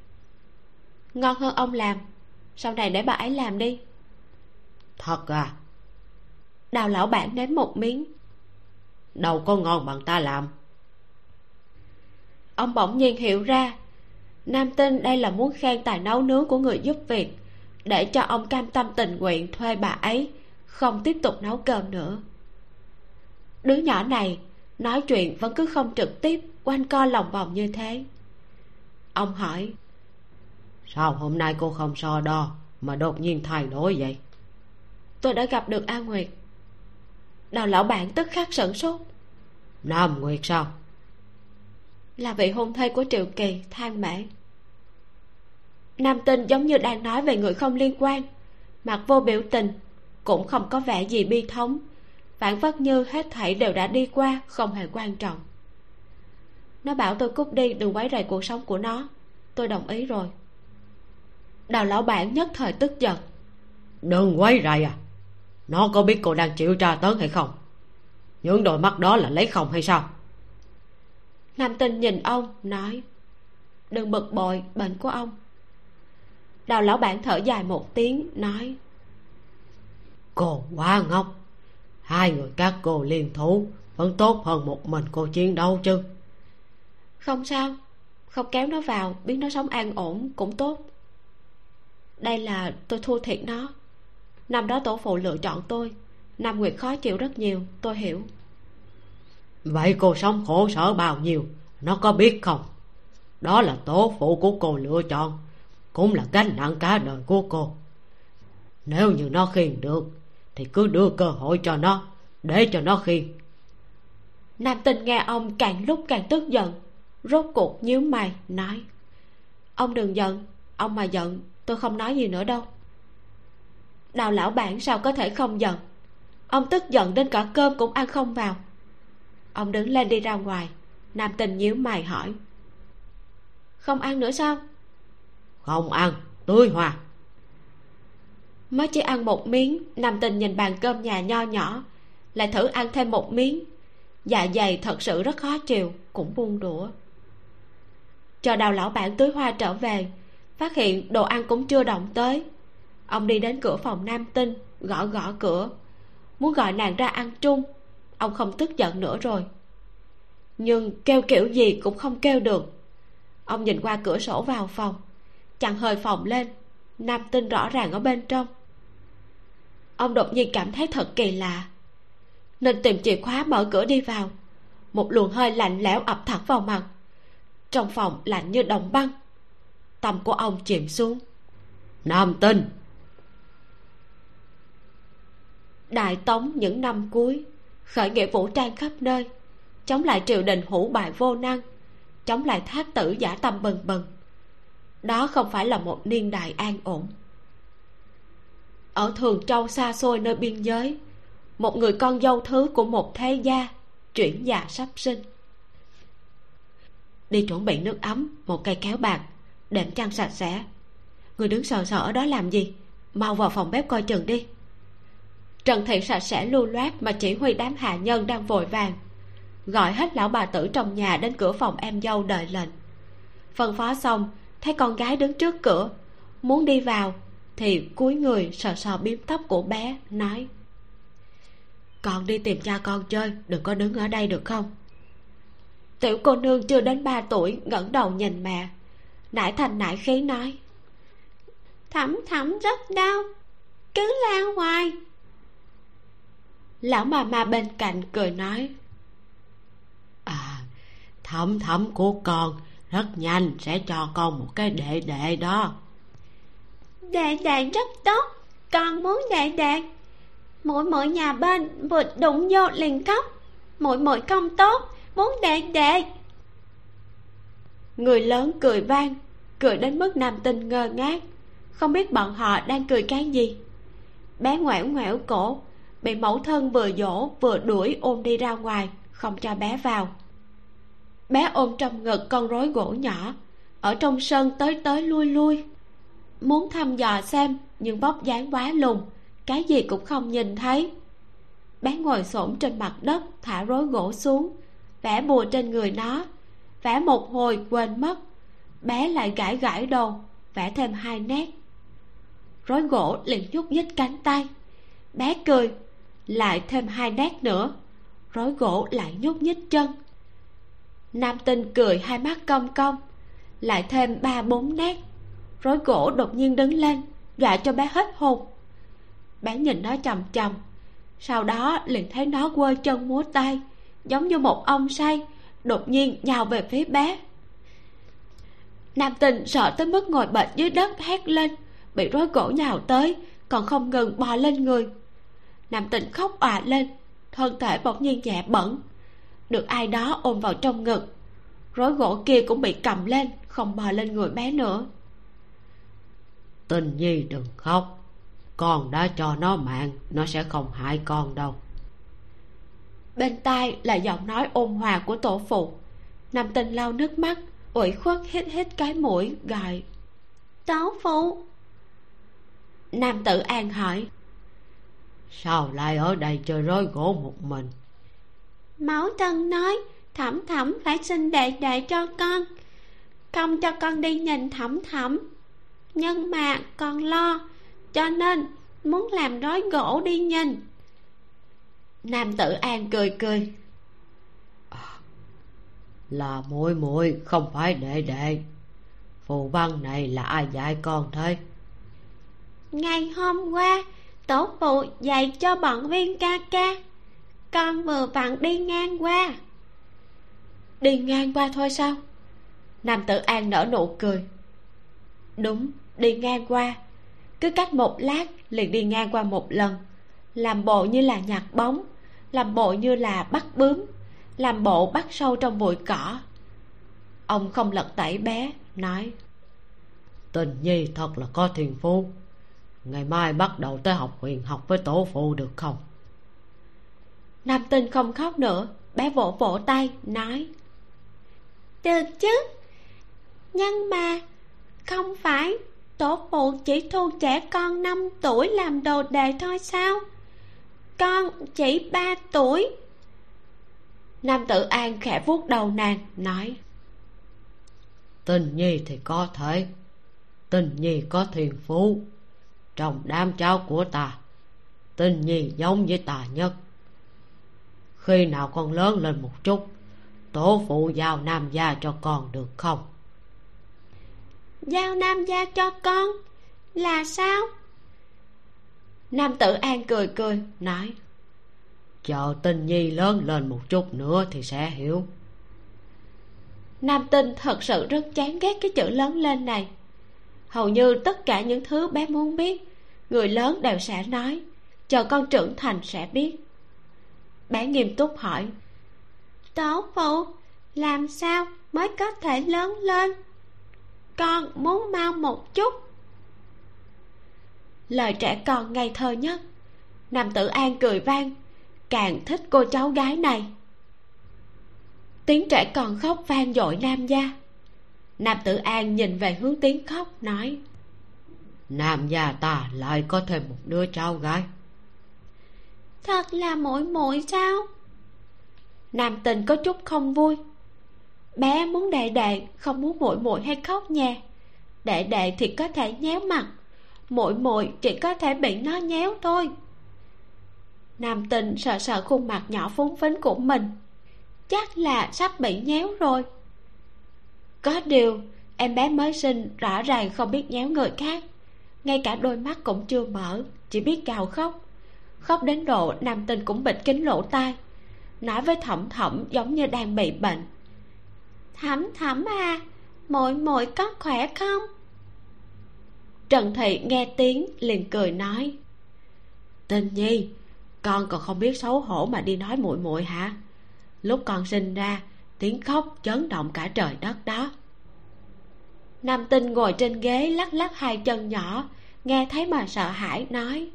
ngon hơn ông làm. Sau này để bà ấy làm đi. Thật à? Đào lão bản nếm một miếng. Đâu có ngon bằng ta làm ông bỗng nhiên hiểu ra nam tinh đây là muốn khen tài nấu nướng của người giúp việc để cho ông cam tâm tình nguyện thuê bà ấy không tiếp tục nấu cơm nữa. Đứa nhỏ này nói chuyện vẫn cứ không trực tiếp quanh co lòng vòng như thế. Ông hỏi sao hôm nay cô không so đo mà đột nhiên thay đổi vậy? Tôi đã gặp được a nguyệt. Đào lão bản tức khắc sửng sốt. Nam nguyệt sao là vị hôn thê của triệu kỳ than mễ. Nam tinh giống như đang nói về người không liên quan, mặt vô biểu tình, cũng không có vẻ gì bi thống, phản phất như hết thảy đều đã đi qua, không hề quan trọng. Nó bảo tôi cút đi, đừng quấy rầy cuộc sống của nó. Tôi đồng ý rồi. Đào lão bản nhất thời tức giận. Đừng quấy rầy à? Nó có biết cô đang chịu tra tấn hay không? Những đôi mắt đó là lấy không hay sao? Nam tinh nhìn ông, nói, đừng bực bội, bệnh của ông. Đào lão bản thở dài một tiếng, nói, cô quá ngốc, hai người các cô liên thủ vẫn tốt hơn một mình cô chiến đấu chứ. Không sao, không kéo nó vào, biết nó sống an ổn cũng tốt. Đây là tôi thua thiệt nó năm đó tổ phụ lựa chọn tôi năm nguyệt khó chịu rất nhiều, tôi hiểu vậy cô sống khổ sở bao nhiêu, nó có biết không? Đó là tổ phụ của cô lựa chọn, cũng là gánh nặng cả đời của cô. Nếu như nó khiêng được, thì cứ đưa cơ hội cho nó, để cho nó khiêng. Nam tinh nghe ông càng lúc càng tức giận, rốt cuộc nhíu mày, nói, ông đừng giận, ông mà giận, tôi không nói gì nữa đâu. Đào lão bản sao có thể không giận? Ông tức giận đến cả cơm cũng ăn không vào ông đứng lên đi ra ngoài. Nam tình nhíu mày hỏi. Không ăn nữa sao? Không ăn tươi hòa mới chỉ ăn một miếng nam tình nhìn bàn cơm nhà nho nhỏ lại thử ăn thêm một miếng. Dạ dày thật sự rất khó chịu cũng buông đũa. Chờ đào lão bản tưới hoa trở về phát hiện đồ ăn cũng chưa động tới. Ông đi đến cửa phòng nam tinh gõ gõ cửa. Muốn gọi nàng ra ăn chung ông không tức giận nữa rồi. Nhưng kêu kiểu gì cũng không kêu được. Ông nhìn qua cửa sổ vào phòng. Chặn hơi phòng lên nam tinh rõ ràng ở bên trong. Ông đột nhiên cảm thấy thật kỳ lạ. Nên tìm chìa khóa mở cửa đi vào. Một luồng hơi lạnh lẽo ập thẳng vào mặt. Trong phòng lạnh như đồng băng. Tâm của ông chìm xuống. Nam tinh! Đại tống những năm cuối khởi nghĩa vũ trang khắp nơi. Chống lại triều đình hủ bại vô năng. Chống lại thác tử giả tâm bần bần. Đó không phải là một niên đại an ổn. Ở thường châu xa xôi nơi biên giới, một người con dâu thứ của một thế gia chuyển già sắp sinh. Đi chuẩn bị nước ấm, một cây kéo bạc, đệm chăn sạch sẽ. Người đứng sờ sờ ở đó làm gì? Mau vào phòng bếp coi chừng đi trần thị sạch sẽ lưu loát mà chỉ huy đám hạ nhân đang vội vàng. Gọi hết lão bà tử trong nhà đến cửa phòng em dâu đợi lệnh. Phân phó xong, thấy con gái đứng trước cửa, muốn đi vào, thì cúi người sờ sờ biếm tóc của bé, nói, con đi tìm cha con chơi, đừng có đứng ở đây được không? Tiểu cô nương chưa đến ba tuổi, ngẩng đầu nhìn mẹ. Nải thành nải khí nói, thẩm thẩm rất đau, cứ la hoài lão mà ma bên cạnh cười nói. Thẩm thẩm của con rất nhanh sẽ cho con một cái đệ đệ đó. Đệ đệ rất tốt con muốn đệ đệ. Mỗi mỗi nhà bên vừa đụng vô liền khóc. Mỗi mỗi không tốt muốn đệ đệ. Người lớn cười vang cười đến mức nam tinh ngơ ngác. Không biết bọn họ đang cười cái gì. Bé ngoẻo ngoẻo cổ bị mẫu thân vừa dỗ vừa đuổi ôm đi ra ngoài, không cho bé vào. Bé ôm trong ngực con rối gỗ nhỏ, ở trong sân tới tới lui lui. Muốn thăm dò xem, nhưng bóc dáng quá lùn cái gì cũng không nhìn thấy. Bé ngồi xổm trên mặt đất, thả rối gỗ xuống, vẽ bùa trên người nó, vẽ một hồi quên mất. Bé lại gãi gãi đầu vẽ thêm hai nét. Rối gỗ liền nhúc nhích cánh tay. Bé cười lại thêm hai nét nữa. Rối gỗ lại nhúc nhích chân. Nam tinh cười hai mắt cong cong, lại thêm ba bốn nét. Rối gỗ đột nhiên đứng lên, dọa cho bé hết hồn. Bé nhìn nó chằm chằm sau đó liền thấy nó quơ chân múa tay, giống như một ông say, đột nhiên nhào về phía bé. Nam tinh sợ tới mức ngồi bệt dưới đất hét lên, bị rối gỗ nhào tới, còn không ngừng bò lên người nam tinh khóc òa lên thân thể bỗng nhiên nhẹ bẩn được ai đó ôm vào trong ngực rối gỗ kia cũng bị cầm lên không bò lên người bé nữa. Tình nhi đừng khóc con đã cho nó mạng nó sẽ không hại con đâu. Bên tai là giọng nói ôn hòa của tổ phụ. Nam tinh lau nước mắt ủy khuất hít hít cái mũi gọi tổ phụ. Nam tử an hỏi sao lại ở đây chơi rối gỗ một mình? Máu thân nói thẩm thẩm phải xin đệ đệ cho con. Không cho con đi nhìn thẩm thẩm. Nhưng mà con lo cho nên muốn làm rối gỗ đi nhìn. Nam tử an cười cười. Là muội muội không phải đệ đệ. Phù văn này là ai dạy con thế? Ngày hôm qua tổ phụ dạy cho bọn viên ca ca. Con vừa vặn đi ngang qua. Đi ngang qua thôi sao? Nam tử an nở nụ cười. Đúng, đi ngang qua. Cứ cách một lát, liền đi ngang qua một lần. Làm bộ như là nhặt bóng, làm bộ như là bắt bướm, làm bộ bắt sâu trong bụi cỏ. Ông không lật tẩy bé, nói, tình nhi thật là có thiền phu ngày mai bắt đầu tới học huyền học với tổ phụ được không? Nam tinh không khóc nữa bé vỗ vỗ tay nói được chứ nhưng mà không phải tổ phụ chỉ thu trẻ con năm tuổi làm đồ đề thôi sao? Con chỉ ba tuổi. Nam tử an khẽ vuốt đầu nàng nói tình nhi thì có thể tình nhi có thiền phú trong đám cháu của ta. Tình nhi giống với ta nhất. Khi nào con lớn lên một chút tổ phụ giao nam gia cho con được không? Giao nam gia cho con? Là sao? Nam tử an cười cười nói chờ tinh nhi lớn lên một chút nữa thì sẽ hiểu. Nam tinh thật sự rất chán ghét cái chữ lớn lên này. Hầu như tất cả những thứ bé muốn biết người lớn đều sẽ nói, chờ con trưởng thành sẽ biết. Bé nghiêm túc hỏi tổ phụ, làm sao mới có thể lớn lên? Con muốn mau một chút. Lời trẻ con ngây thơ nhất. Nam tử an cười vang, càng thích cô cháu gái này. Tiếng trẻ con khóc vang dội nam gia. Nam tử an nhìn về hướng tiếng khóc, nói nam gia ta lại có thêm một đứa cháu gái. Thật là muội muội sao? Nam tình có chút không vui. Bé muốn đệ đệ không muốn muội muội hay khóc nha đệ đệ thì có thể nhéo mặt. Muội muội chỉ có thể bị nó nhéo thôi. Nam tình sợ sợ khuôn mặt nhỏ phúng phính của mình. Chắc là sắp bị nhéo rồi. Có điều, em bé mới sinh rõ ràng không biết nhéo người khác ngay cả đôi mắt cũng chưa mở, chỉ biết gào khóc. Khóc đến độ nam tinh cũng bịt kính lỗ tai. Nói với thẩm thẩm giống như đang bị bệnh. Thẩm thẩm à mội mội có khỏe không? Trần thị nghe tiếng liền cười nói. Tình nhi, con còn không biết xấu hổ mà đi nói muội muội hả? Lúc con sinh ra, tiếng khóc chấn động cả trời đất đó nam tinh ngồi trên ghế lắc lắc hai chân nhỏ, nghe thấy mà sợ hãi, nói,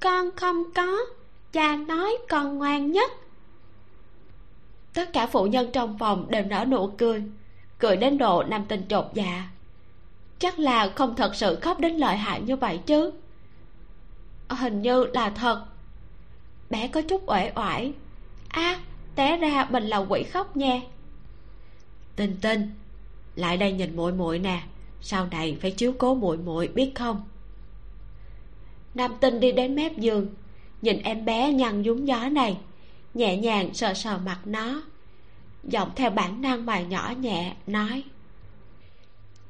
con không có, cha nói con ngoan nhất. Tất cả phụ nhân trong phòng đều nở nụ cười cười đến độ nam tinh chột dạ. Chắc là không thật sự khóc đến lợi hại như vậy chứ. Hình như là thật. Bé có chút uể oải. A, té ra mình là quỷ khóc nha. Tinh tinh lại đây nhìn muội muội nè. Sau này phải chiếu cố muội muội, biết không? Nam tinh đi đến mép giường, nhìn em bé nhăn nhúm gió này, nhẹ nhàng sờ sờ mặt nó, giọng theo bản năng mà nhỏ nhẹ, nói,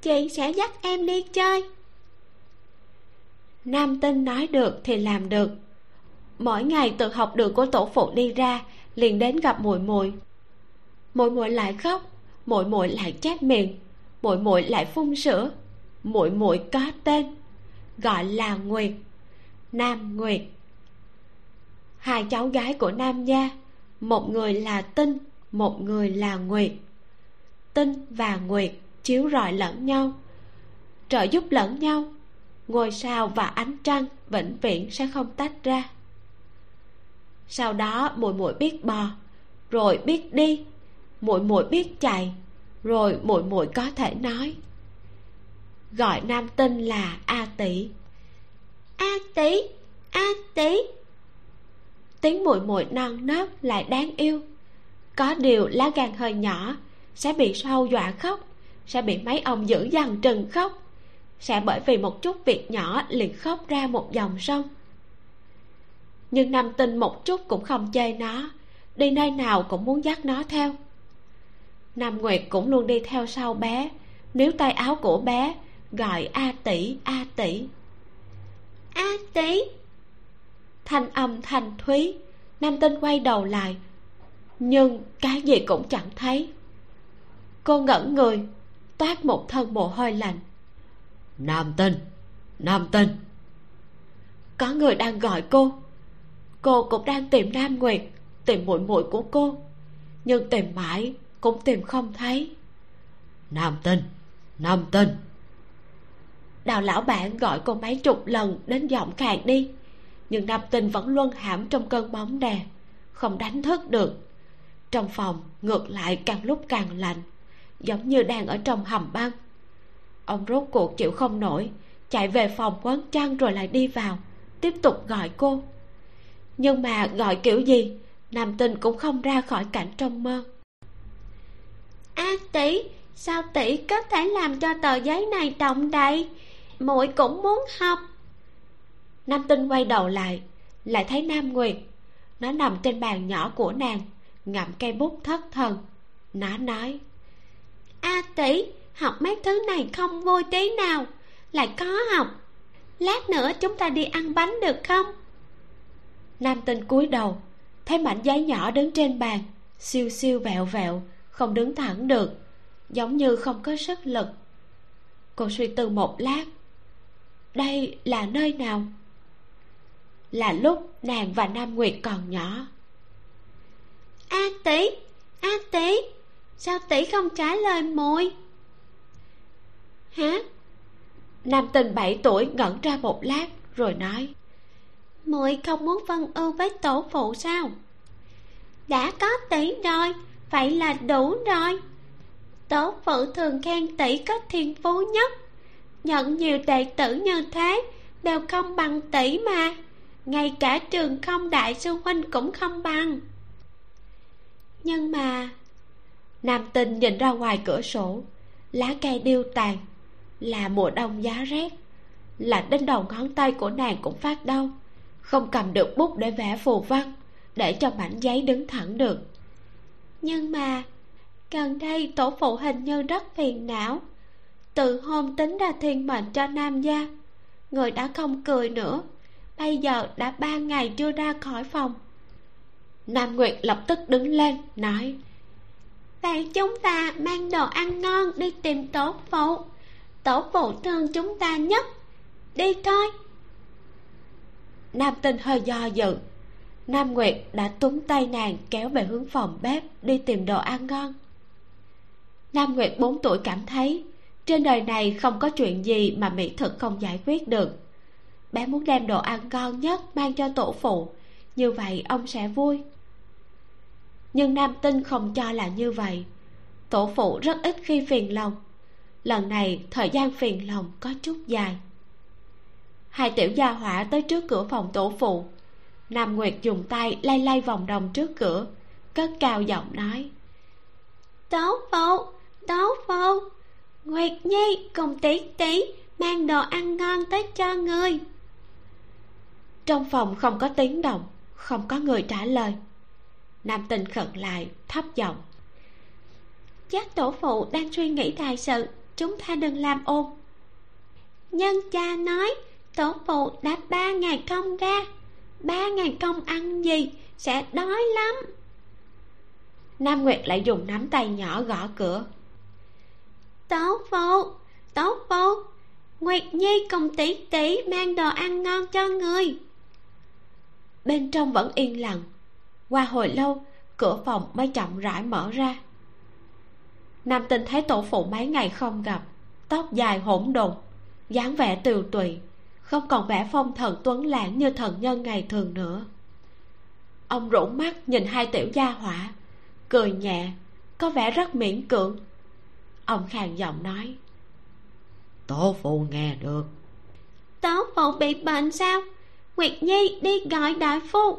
chị sẽ dắt em đi chơi. Nam tinh nói được thì làm được. Mỗi ngày từ học đường của tổ phụ đi ra, liền đến gặp muội muội. Muội muội lại khóc muội muội lại chép miệng. Muội muội lại phun sữa. Muội muội có tên, gọi là nguyệt. Nam nguyệt. Hai cháu gái của nam gia một người là tinh, một người là nguyệt. Tinh và nguyệt chiếu rọi lẫn nhau, trợ giúp lẫn nhau. Ngôi sao và ánh trăng vĩnh viễn sẽ không tách ra. Sau đó muội muội biết bò, rồi biết đi muội muội biết chạy rồi muội muội có thể nói. Gọi nam tinh là a tỷ a tỷ a tỷ tiếng muội muội non nớt lại đáng yêu. Có điều lá gan hơi nhỏ, sẽ bị sâu dọa khóc, sẽ bị mấy ông dữ dằn trừng khóc, sẽ bởi vì một chút việc nhỏ liền khóc ra một dòng sông. Nhưng nam tinh một chút cũng không chơi nó, đi nơi nào cũng muốn dắt nó theo nam nguyệt cũng luôn đi theo sau bé. Níu tay áo của bé gọi a tỷ a tỷ. A tỷ? Thanh âm thanh thúy nam tinh quay đầu lại nhưng cái gì cũng chẳng thấy. Cô ngẩn người toát một thân mồ hôi lạnh. Nam tinh nam tinh. Có người đang gọi cô. Cô cũng đang tìm nam nguyệt tìm muội muội của cô. Nhưng tìm mãi cũng tìm không thấy. Nam tinh nam tinh. Đào lão bản gọi cô mấy chục lần đến giọng khàn đi, nhưng nam tinh vẫn luôn hãm trong cơn bóng đè, không đánh thức được. Trong phòng, ngược lại càng lúc càng lạnh, giống như đang ở trong hầm băng. Ông rốt cuộc chịu không nổi, chạy về phòng quấn chăn rồi lại đi vào, tiếp tục gọi cô. Nhưng mà gọi kiểu gì, nam tinh cũng không ra khỏi cảnh trong mơ a tỷ, sao tỷ có thể làm cho tờ giấy này động đậy muội cũng muốn học. Nam tinh quay đầu lại lại thấy nam nguyệt. Nó nằm trên bàn nhỏ của nàng, ngậm cây bút thất thần. Nó nói a tỷ, học mấy thứ này không vui tí nào, lại có học. Lát nữa chúng ta đi ăn bánh được không? Nam tinh cúi đầu, thấy mảnh giấy nhỏ đứng trên bàn, siêu siêu vẹo vẹo không đứng thẳng được giống như không có sức lực. Cô suy tư một lát. Đây là nơi nào? Là lúc nàng và nam nguyệt còn nhỏ. A tỷ a tỷ sao tỷ không trả lời muội hả? Nam tinh bảy tuổi ngẩn ra một lát rồi nói. Muội không muốn phân ưu với tổ phụ sao? Đã có tỷ rồi vậy là đủ rồi. Tổ phụ thường khen tỷ có thiên phú nhất. Nhận nhiều đệ tử như thế, đều không bằng tỷ mà. Ngay cả trường không đại sư huynh cũng không bằng. Nhưng mà, nam tinh nhìn ra ngoài cửa sổ, lá cây điêu tàn, là mùa đông giá rét. Lạnh đến đầu ngón tay của nàng cũng phát đau, không cầm được bút để vẽ phù văn, để cho mảnh giấy đứng thẳng được nhưng mà, gần đây tổ phụ hình như rất phiền não. Từ hôm tính ra thiên mệnh cho nam gia, người đã không cười nữa. Bây giờ đã ba ngày chưa ra khỏi phòng. Nam nguyệt lập tức đứng lên, nói, vậy chúng ta mang đồ ăn ngon đi tìm tổ phụ. Tổ phụ thương chúng ta nhất. Đi thôi. Nam tinh hơi do dự nam nguyệt đã túm tay nàng kéo về hướng phòng bếp đi tìm đồ ăn ngon. Nam nguyệt bốn tuổi cảm thấy trên đời này không có chuyện gì mà mỹ thực không giải quyết được. Bé muốn đem đồ ăn ngon nhất mang cho tổ phụ, như vậy ông sẽ vui. Nhưng nam tinh không cho là như vậy. Tổ phụ rất ít khi phiền lòng. Lần này, thời gian phiền lòng có chút dài. Hai tiểu gia hỏa tới trước cửa phòng tổ phụ nam nguyệt dùng tay lay lay vòng đồng trước cửa cất cao giọng nói. Tổ phụ tổ phụ nguyệt nhi cùng tỷ tỷ mang đồ ăn ngon tới cho người. Trong phòng không có tiếng động không có người trả lời. Nam tinh khẩn lại thấp giọng. Chắc tổ phụ đang suy nghĩ đại sự chúng ta đừng làm ồn. Nhân cha nói tổ phụ đã ba ngày không ra ba ngày không ăn gì? Sẽ đói lắm. Nam nguyệt lại dùng nắm tay nhỏ gõ cửa. Tổ phụ tổ phụ nguyệt nhi cùng tỷ tỷ mang đồ ăn ngon cho người. Bên trong vẫn yên lặng. Qua hồi lâu, cửa phòng mới chậm rãi mở ra. Nam tinh thấy tổ phụ mấy ngày không gặp, tóc dài hỗn độn, dáng vẻ tiều tụy không còn vẻ phong thần tuấn lãng như thần nhân ngày thường nữa. Ông rũ mắt nhìn hai tiểu gia hỏa cười nhẹ có vẻ rất miễn cưỡng. Ông khàn giọng nói tổ phụ nghe được. Tổ phụ bị bệnh sao? Nguyệt nhi đi gọi đại phu.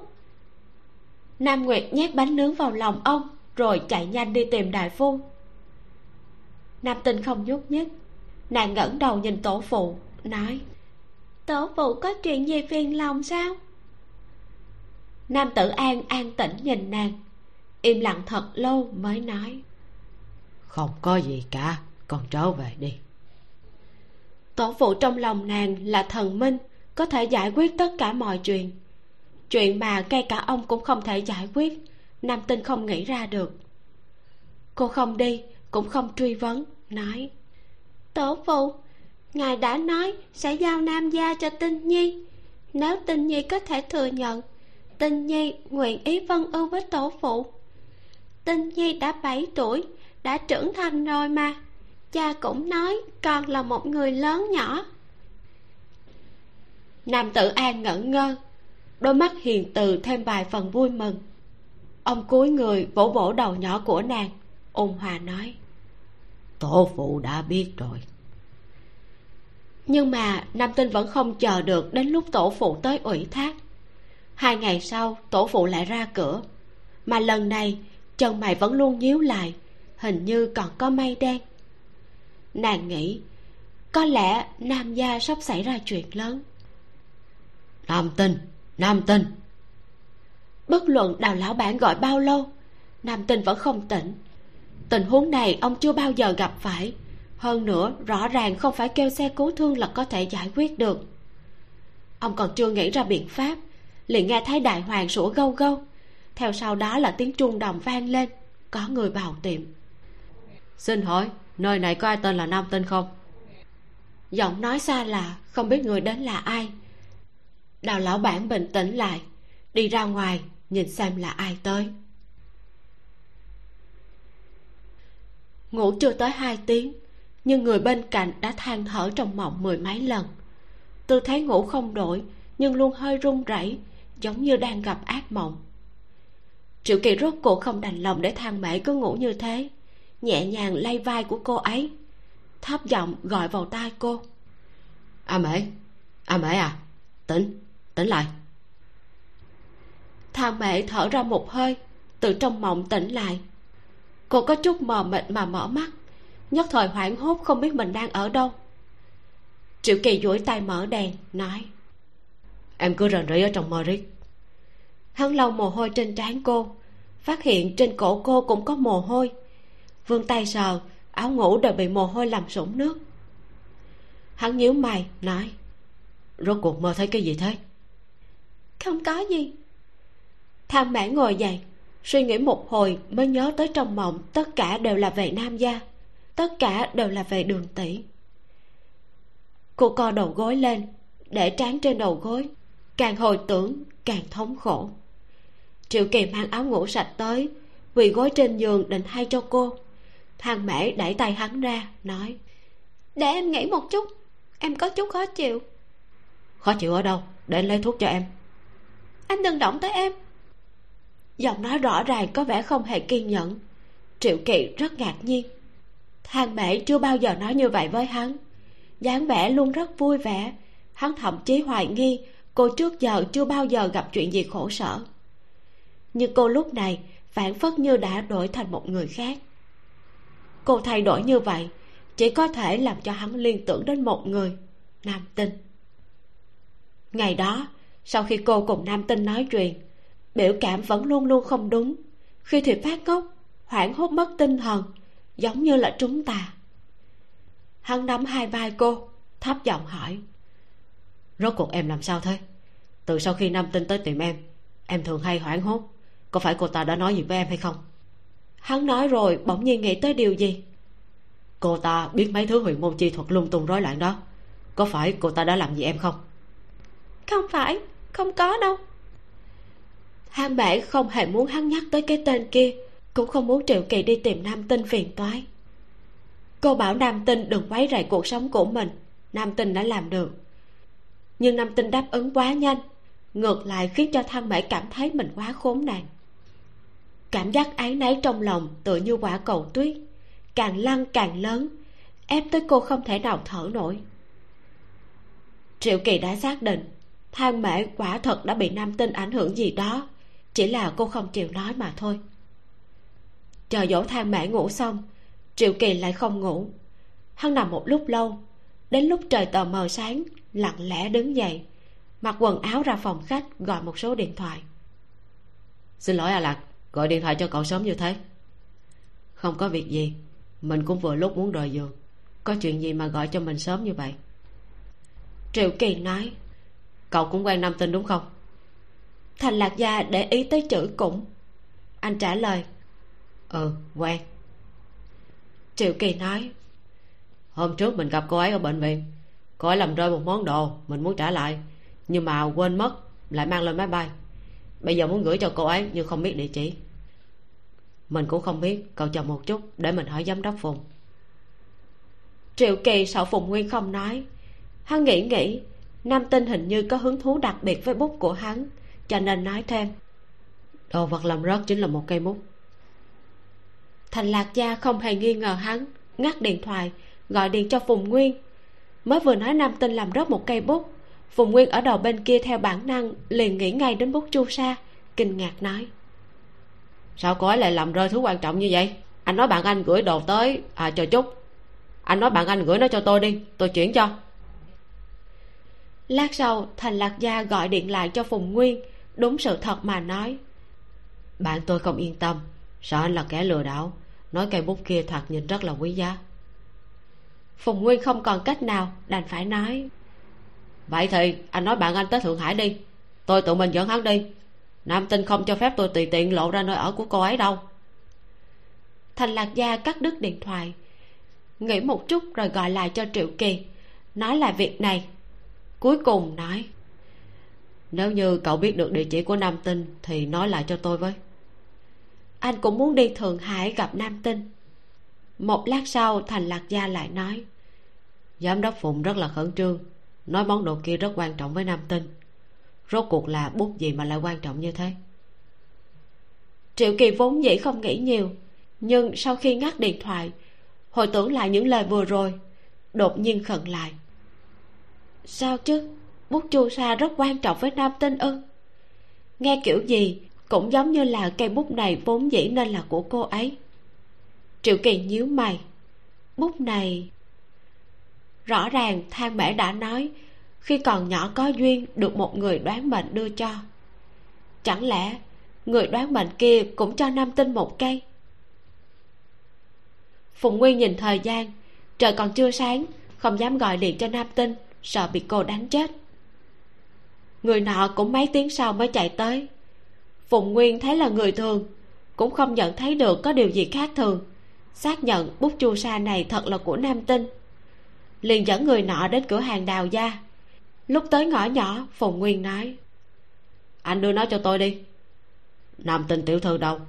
Nam nguyệt nhét bánh nướng vào lòng ông rồi chạy nhanh đi tìm đại phu. Nam tinh không nhúc nhích nàng ngẩng đầu nhìn tổ phụ nói tổ phụ có chuyện gì phiền lòng sao? Nam tử an an tĩnh nhìn nàng im lặng thật lâu mới nói. Không có gì cả con trở về đi. Tổ phụ trong lòng nàng là thần minh có thể giải quyết tất cả mọi chuyện. Chuyện mà ngay cả ông cũng không thể giải quyết nam tinh không nghĩ ra được. Cô không đi cũng không truy vấn nói. Tổ phụ ngài đã nói sẽ giao nam gia cho tinh nhi. Nếu tinh nhi có thể thừa nhận, tinh nhi nguyện ý phân ưu với tổ phụ. Tinh nhi đã bảy tuổi, đã trưởng thành rồi mà. Cha cũng nói con là một người lớn nhỏ. Nam tử an ngẩn ngơ, đôi mắt hiền từ thêm vài phần vui mừng. Ông cúi người vỗ vỗ đầu nhỏ của nàng, ôn hòa nói, tổ phụ đã biết rồi nhưng mà nam tinh vẫn không chờ được đến lúc tổ phụ tới ủy thác. Hai ngày sau tổ phụ lại ra cửa. Mà lần này chân mày vẫn luôn nhíu lại hình như còn có mây đen. Nàng nghĩ có lẽ nam gia sắp xảy ra chuyện lớn. Nam tinh nam tinh. Bất luận đào lão bản gọi bao lâu nam tinh vẫn không tỉnh. Tình huống này ông chưa bao giờ gặp phải hơn nữa rõ ràng không phải kêu xe cứu thương là có thể giải quyết được. Ông còn chưa nghĩ ra biện pháp liền nghe thấy đại hoàng sủa gâu gâu. Theo sau đó là tiếng chuông đồng vang lên có người vào tiệm. Xin hỏi nơi này có ai tên là nam tinh không? Giọng nói xa lạ không biết người đến là ai. Đào lão bản bình tĩnh lại đi ra ngoài nhìn xem là ai tới. Ngủ chưa tới hai tiếng nhưng người bên cạnh đã than thở trong mộng mười mấy lần. Tư thế ngủ không đổi nhưng luôn hơi run rẩy giống như đang gặp ác mộng. Triệu kỳ rốt cuộc không đành lòng để thang mễ cứ ngủ như thế. Nhẹ nhàng lay vai của cô ấy. Thấp giọng gọi vào tai cô. A mễ a mễ à tỉnh tỉnh lại. Thang mễ thở ra một hơi từ trong mộng tỉnh lại. Cô có chút mờ mịt mà mở mắt nhất thời hoảng hốt không biết mình đang ở đâu. Triệu kỳ duỗi tay mở đèn nói em cứ rần rỉ ở trong mơ riết hắn lau mồ hôi trên trán cô phát hiện trên cổ cô cũng có mồ hôi. Vươn tay sờ áo ngủ đều bị mồ hôi làm sũng nước. Hắn nhíu mày nói rốt cuộc mơ thấy cái gì thế? Không có gì. Tham mãn ngồi dậy suy nghĩ một hồi mới nhớ tới trong mộng tất cả đều là về nam gia tất cả đều là về đường tỷ. Cô co đầu gối lên, để trán trên đầu gối, càng hồi tưởng càng thống khổ. Triệu kỳ mang áo ngủ sạch tới, quỳ gối trên giường định hay cho cô. Thằng mễ đẩy tay hắn ra, nói, để em nghỉ một chút, em có chút khó chịu. Khó chịu ở đâu? Để anh lấy thuốc cho em. Anh đừng động tới em. Giọng nói rõ ràng có vẻ không hề kiên nhẫn. Triệu kỳ rất ngạc nhiên thang mễ chưa bao giờ nói như vậy với hắn. Dáng vẻ luôn rất vui vẻ. Hắn thậm chí hoài nghi cô trước giờ chưa bao giờ gặp chuyện gì khổ sở. Nhưng cô lúc này phản phất như đã đổi thành một người khác. Cô thay đổi như vậy chỉ có thể làm cho hắn liên tưởng đến một người, nam tinh. Ngày đó, sau khi cô cùng nam tinh nói chuyện, biểu cảm vẫn luôn luôn không đúng. Khi thì phát ngốc, hoảng hốt mất tinh thần giống như là trúng tà hắn nắm hai vai cô thấp giọng hỏi. Rốt cuộc em làm sao thế? Từ sau khi nam tinh tới tìm em em thường hay hoảng hốt. Có phải cô ta đã nói gì với em hay không? Hắn nói rồi bỗng nhiên nghĩ tới điều gì? Cô ta biết mấy thứ huyền môn chi thuật lung tung rối loạn đó. Có phải cô ta đã làm gì em không? Không phải không có đâu. Hang Bể không hề muốn hắn nhắc tới cái tên kia cũng không muốn Triệu Kỳ đi tìm Nam Tinh phiền toái. Cô bảo Nam Tinh đừng quấy rầy cuộc sống của mình, Nam Tinh đã làm được. Nhưng Nam Tinh đáp ứng quá nhanh, Ngược lại khiến cho Thăng Mễ cảm thấy mình quá khốn nạn. Cảm giác áy náy trong lòng tựa như quả cầu tuyết, Càng lăn càng lớn, Ép tới cô không thể nào thở nổi. Triệu Kỳ đã xác định, Thang mễ quả thật đã bị nam tinh ảnh hưởng gì đó, chỉ là cô không chịu nói mà thôi chờ dỗ thang mễ ngủ xong triệu kỳ lại không ngủ. Hắn nằm một lúc lâu đến lúc trời tờ mờ sáng lặng lẽ đứng dậy mặc quần áo ra phòng khách gọi một số điện thoại. Xin lỗi a lạc gọi điện thoại cho cậu sớm như thế. Không có việc gì mình cũng vừa lúc muốn rời giường. Có chuyện gì mà gọi cho mình sớm như vậy? Triệu kỳ nói. Cậu cũng quen nam tinh đúng không? Thành lạc gia để ý tới chữ cũng. Anh trả lời ừ quen. Triệu kỳ nói, hôm trước mình gặp cô ấy ở bệnh viện, cô ấy làm rơi một món đồ mình muốn trả lại, nhưng mà quên mất, lại mang lên máy bay. Bây giờ muốn gửi cho cô ấy nhưng không biết địa chỉ. Mình cũng không biết, cậu chờ một chút để mình hỏi giám đốc phùng. Triệu kỳ sợ phùng nguyên không nói. Hắn nghĩ nghĩ, nam tinh hình như có hứng thú đặc biệt với bút của hắn, cho nên nói thêm, đồ vật làm rớt chính là một cây bút thành lạc gia không hề nghi ngờ hắn ngắt điện thoại gọi điện cho phùng nguyên. Mới vừa nói nam tinh làm rớt một cây bút phùng nguyên ở đầu bên kia theo bản năng liền nghĩ ngay đến bút chu sa kinh ngạc nói. Sao cô ấy lại làm rơi thứ quan trọng như vậy? Anh nói bạn anh gửi đồ tới à chờ chút. Anh nói bạn anh gửi nó cho tôi đi tôi chuyển cho. Lát sau thành lạc gia gọi điện lại cho phùng nguyên đúng sự thật mà nói. Bạn tôi không yên tâm sợ anh là kẻ lừa đảo. Nói cây bút kia thoạt nhìn rất là quý giá. Phùng nguyên không còn cách nào đành phải nói. Vậy thì, anh nói bạn anh tới thượng hải đi. Tôi tự mình dẫn hắn đi. Nam tinh không cho phép tôi tùy tiện lộ ra nơi ở của cô ấy đâu. Thành lạc gia cắt đứt điện thoại. Nghĩ một chút rồi gọi lại cho triệu kỳ. Nói lại việc này. Cuối cùng nói, nếu như cậu biết được địa chỉ của nam tinh thì nói lại cho tôi với anh cũng muốn đi thượng hải gặp nam tinh. Một lát sau, thành lạc gia lại nói, giám đốc phụng rất là khẩn trương, nói món đồ kia rất quan trọng với nam tinh. Rốt cuộc là bút gì mà lại quan trọng như thế? Triệu kỳ vốn dĩ không nghĩ nhiều, nhưng sau khi ngắt điện thoại, hồi tưởng lại những lời vừa rồi, đột nhiên khẩn lại. Sao chứ? Bút chu sa rất quan trọng với nam tinh ư? Nghe kiểu gì cũng giống như là cây bút này vốn dĩ nên là của cô ấy. Triệu kỳ nhíu mày. Bút này, rõ ràng thang mễ đã nói, khi còn nhỏ có duyên được một người đoán mệnh đưa cho. Chẳng lẽ người đoán mệnh kia cũng cho nam tinh một cây? Phùng nguyên nhìn thời gian, trời còn chưa sáng, không dám gọi điện cho nam tinh, sợ bị cô đánh chết. Người nọ cũng mấy tiếng sau mới chạy tới. Phùng nguyên thấy là người thường, cũng không nhận thấy được có điều gì khác thường. Xác nhận bút chu sa này thật là của nam tinh. Liền dẫn người nọ đến cửa hàng đào gia. Lúc tới ngõ nhỏ phùng nguyên nói, anh đưa nó cho tôi đi. Nam tinh tiểu thư đâu?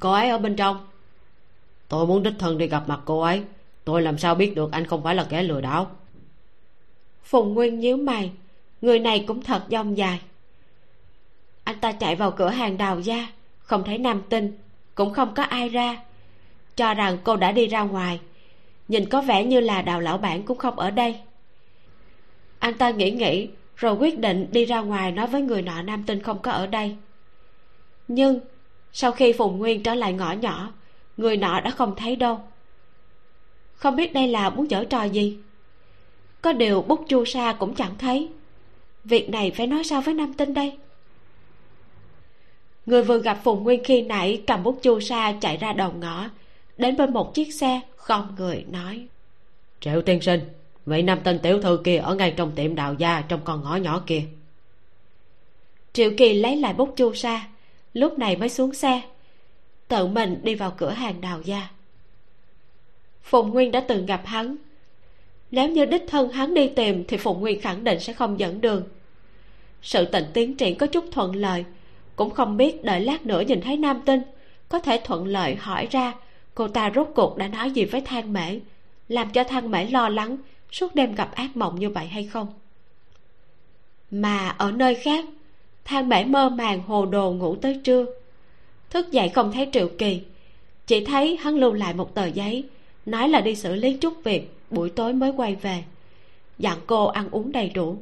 Cô ấy ở bên trong. Tôi muốn đích thân đi gặp mặt cô ấy. Tôi làm sao biết được anh không phải là kẻ lừa đảo? Phùng nguyên nhíu mày. Người này cũng thật dông dài anh ta chạy vào cửa hàng đào gia không thấy nam tinh, cũng không có ai ra. Cho rằng cô đã đi ra ngoài. Nhìn có vẻ như là đào lão bản cũng không ở đây. Anh ta nghĩ nghĩ, rồi quyết định đi ra ngoài nói với người nọ nam tinh không có ở đây. Nhưng, sau khi phùng nguyên trở lại ngõ nhỏ, người nọ đã không thấy đâu. Không biết đây là muốn giở trò gì. Có điều bút chu sa cũng chẳng thấy. Việc này phải nói sao với nam tinh đây? Người vừa gặp phùng nguyên khi nãy cầm bút chu sa chạy ra đầu ngõ. Đến bên một chiếc xe khom người nói. Triệu tiên sinh vị nam tinh tiểu thư kia ở ngay trong tiệm đào gia trong con ngõ nhỏ kia. Triệu kỳ lấy lại bút chu sa lúc này mới xuống xe. Tự mình đi vào cửa hàng đào gia. Phùng nguyên đã từng gặp hắn. Nếu như đích thân hắn đi tìm thì phùng nguyên khẳng định sẽ không dẫn đường. Sự tình tiến triển có chút thuận lợi cũng không biết đợi lát nữa nhìn thấy nam tinh, có thể thuận lợi hỏi ra, cô ta rốt cuộc đã nói gì với thang mễ? Làm cho thang mễ lo lắng suốt đêm gặp ác mộng như vậy hay không? Mà ở nơi khác, thang mễ mơ màng hồ đồ ngủ tới trưa. Thức dậy không thấy triệu kỳ, chỉ thấy hắn lưu lại một tờ giấy, nói là đi xử lý chút việc, buổi tối mới quay về, dặn cô ăn uống đầy đủ.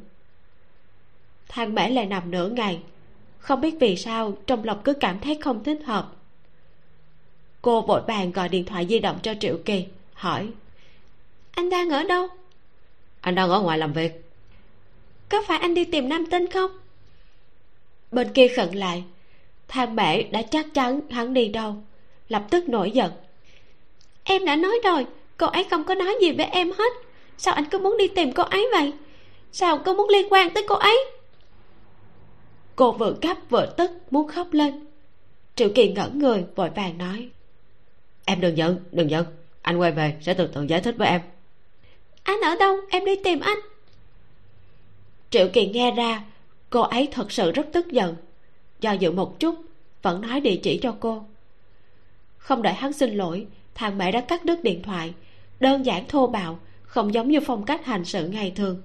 Thang mễ lại nằm nửa ngày không biết vì sao trong lòng cứ cảm thấy không thích hợp. Cô vội vàng gọi điện thoại di động cho triệu kỳ hỏi anh đang ở đâu? Anh đang ở ngoài làm việc. Có phải anh đi tìm nam tinh không? Bên kia khẩn lại thang mẹ đã chắc chắn hắn đi đâu lập tức nổi giận. Em đã nói rồi cô ấy không có nói gì với em hết. Sao anh cứ muốn đi tìm cô ấy vậy? Sao cô muốn liên quan tới cô ấy cô vừa gấp vừa tức muốn khóc lên. Triệu kỳ ngẩn người vội vàng nói. Em đừng giận đừng giận. Anh quay về sẽ từ từ giải thích với em. Anh ở đâu? Em đi tìm anh. Triệu kỳ nghe ra cô ấy thật sự rất tức giận. Do dự một chút vẫn nói địa chỉ cho cô. Không đợi hắn xin lỗi thằng mẹ đã cắt đứt điện thoại. Đơn giản thô bạo không giống như phong cách hành sự ngày thường.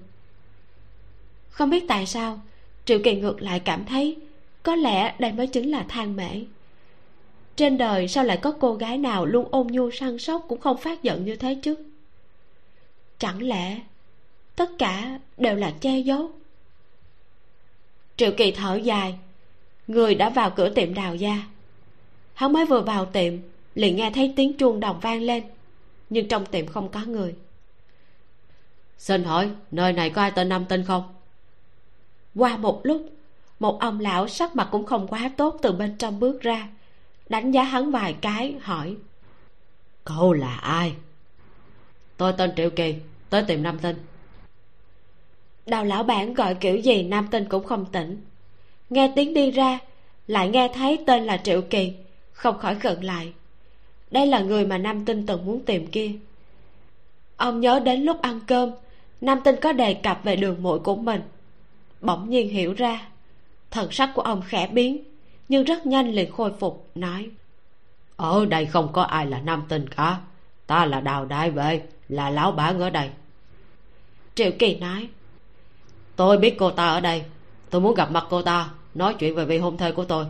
Không biết tại sao triệu kỳ ngược lại cảm thấy, có lẽ đây mới chính là thang mễ. Trên đời sao lại có cô gái nào luôn ôn nhu, săn sóc cũng không phát giận như thế chứ? Chẳng lẽ tất cả đều là che giấu? Triệu kỳ thở dài, người đã vào cửa tiệm đào gia. Hắn mới vừa vào tiệm, liền nghe thấy tiếng chuông đồng vang lên, nhưng trong tiệm không có người. Xin hỏi, nơi này có ai tên năm tên không? Qua một lúc một ông lão sắc mặt cũng không quá tốt từ bên trong bước ra đánh giá hắn vài cái hỏi. Cậu là ai? Tôi tên triệu kỳ tới tìm nam tinh. Đào lão bản gọi kiểu gì nam tinh cũng không tỉnh. Nghe tiếng đi ra lại nghe thấy tên là triệu kỳ không khỏi khựng lại. Đây là người mà nam tinh từng muốn tìm kia. Ông nhớ đến lúc ăn cơm nam tinh có đề cập về đường muội của mình bỗng nhiên hiểu ra. Thần sắc của ông khẽ biến, nhưng rất nhanh liền khôi phục, nói, ở đây không có ai là nam tinh cả. Ta là đào đại vệ, là lão bản ở đây. Triệu kỳ nói, tôi biết cô ta ở đây. Tôi muốn gặp mặt cô ta, nói chuyện về vị hôn thê của tôi.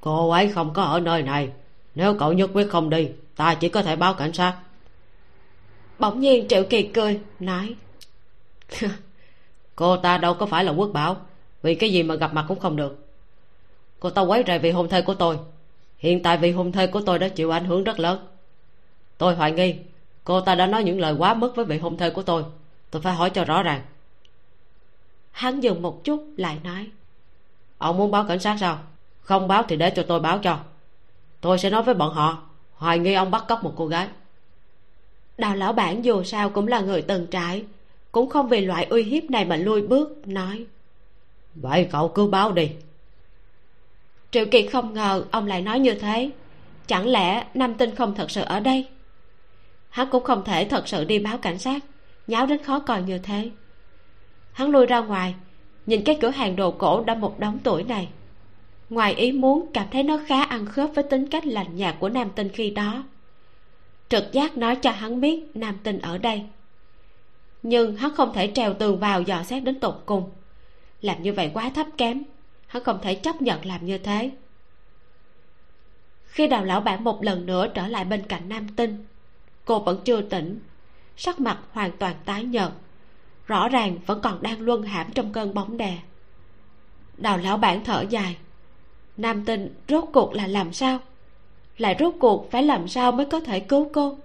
Cô ấy không có ở nơi này. Nếu cậu nhất quyết không đi, ta chỉ có thể báo cảnh sát. Bỗng nhiên triệu kỳ cười, nói (laughs) cô ta đâu có phải là quốc bảo. Vì cái gì mà gặp mặt cũng không được. Cô ta quấy rầy vị hôn thê của tôi. Hiện tại vị hôn thê của tôi đã chịu ảnh hưởng rất lớn. Tôi hoài nghi cô ta đã nói những lời quá mức với vị hôn thê của tôi. Tôi phải hỏi cho rõ ràng. Hắn dừng một chút lại nói. Ông muốn báo cảnh sát sao? Không báo thì để cho tôi báo cho. Tôi sẽ nói với bọn họ. Hoài nghi ông bắt cóc một cô gái. Đào lão bản dù sao cũng là người từng trải cũng không vì loại uy hiếp này mà lui bước nói. Vậy cậu cứ báo đi. Triệu kiệt không ngờ ông lại nói như thế. Chẳng lẽ nam tinh không thật sự ở đây? Hắn cũng không thể thật sự đi báo cảnh sát. Nháo đến khó coi như thế. Hắn lui ra ngoài nhìn cái cửa hàng đồ cổ đã một đống tuổi này. Ngoài ý muốn cảm thấy nó khá ăn khớp với tính cách lạnh nhạt của nam tinh khi đó. Trực giác nói cho hắn biết nam tinh ở đây nhưng hắn không thể trèo tường vào dò xét đến tột cùng. Làm như vậy quá thấp kém, hắn không thể chấp nhận làm như thế. Khi đào lão bản một lần nữa trở lại bên cạnh nam tinh, cô vẫn chưa tỉnh. Sắc mặt hoàn toàn tái nhợt, rõ ràng vẫn còn đang luân hãm trong cơn bóng đè. Đào lão bản thở dài. Nam tinh rốt cuộc là làm sao? Lại rốt cuộc phải làm sao mới có thể cứu cô?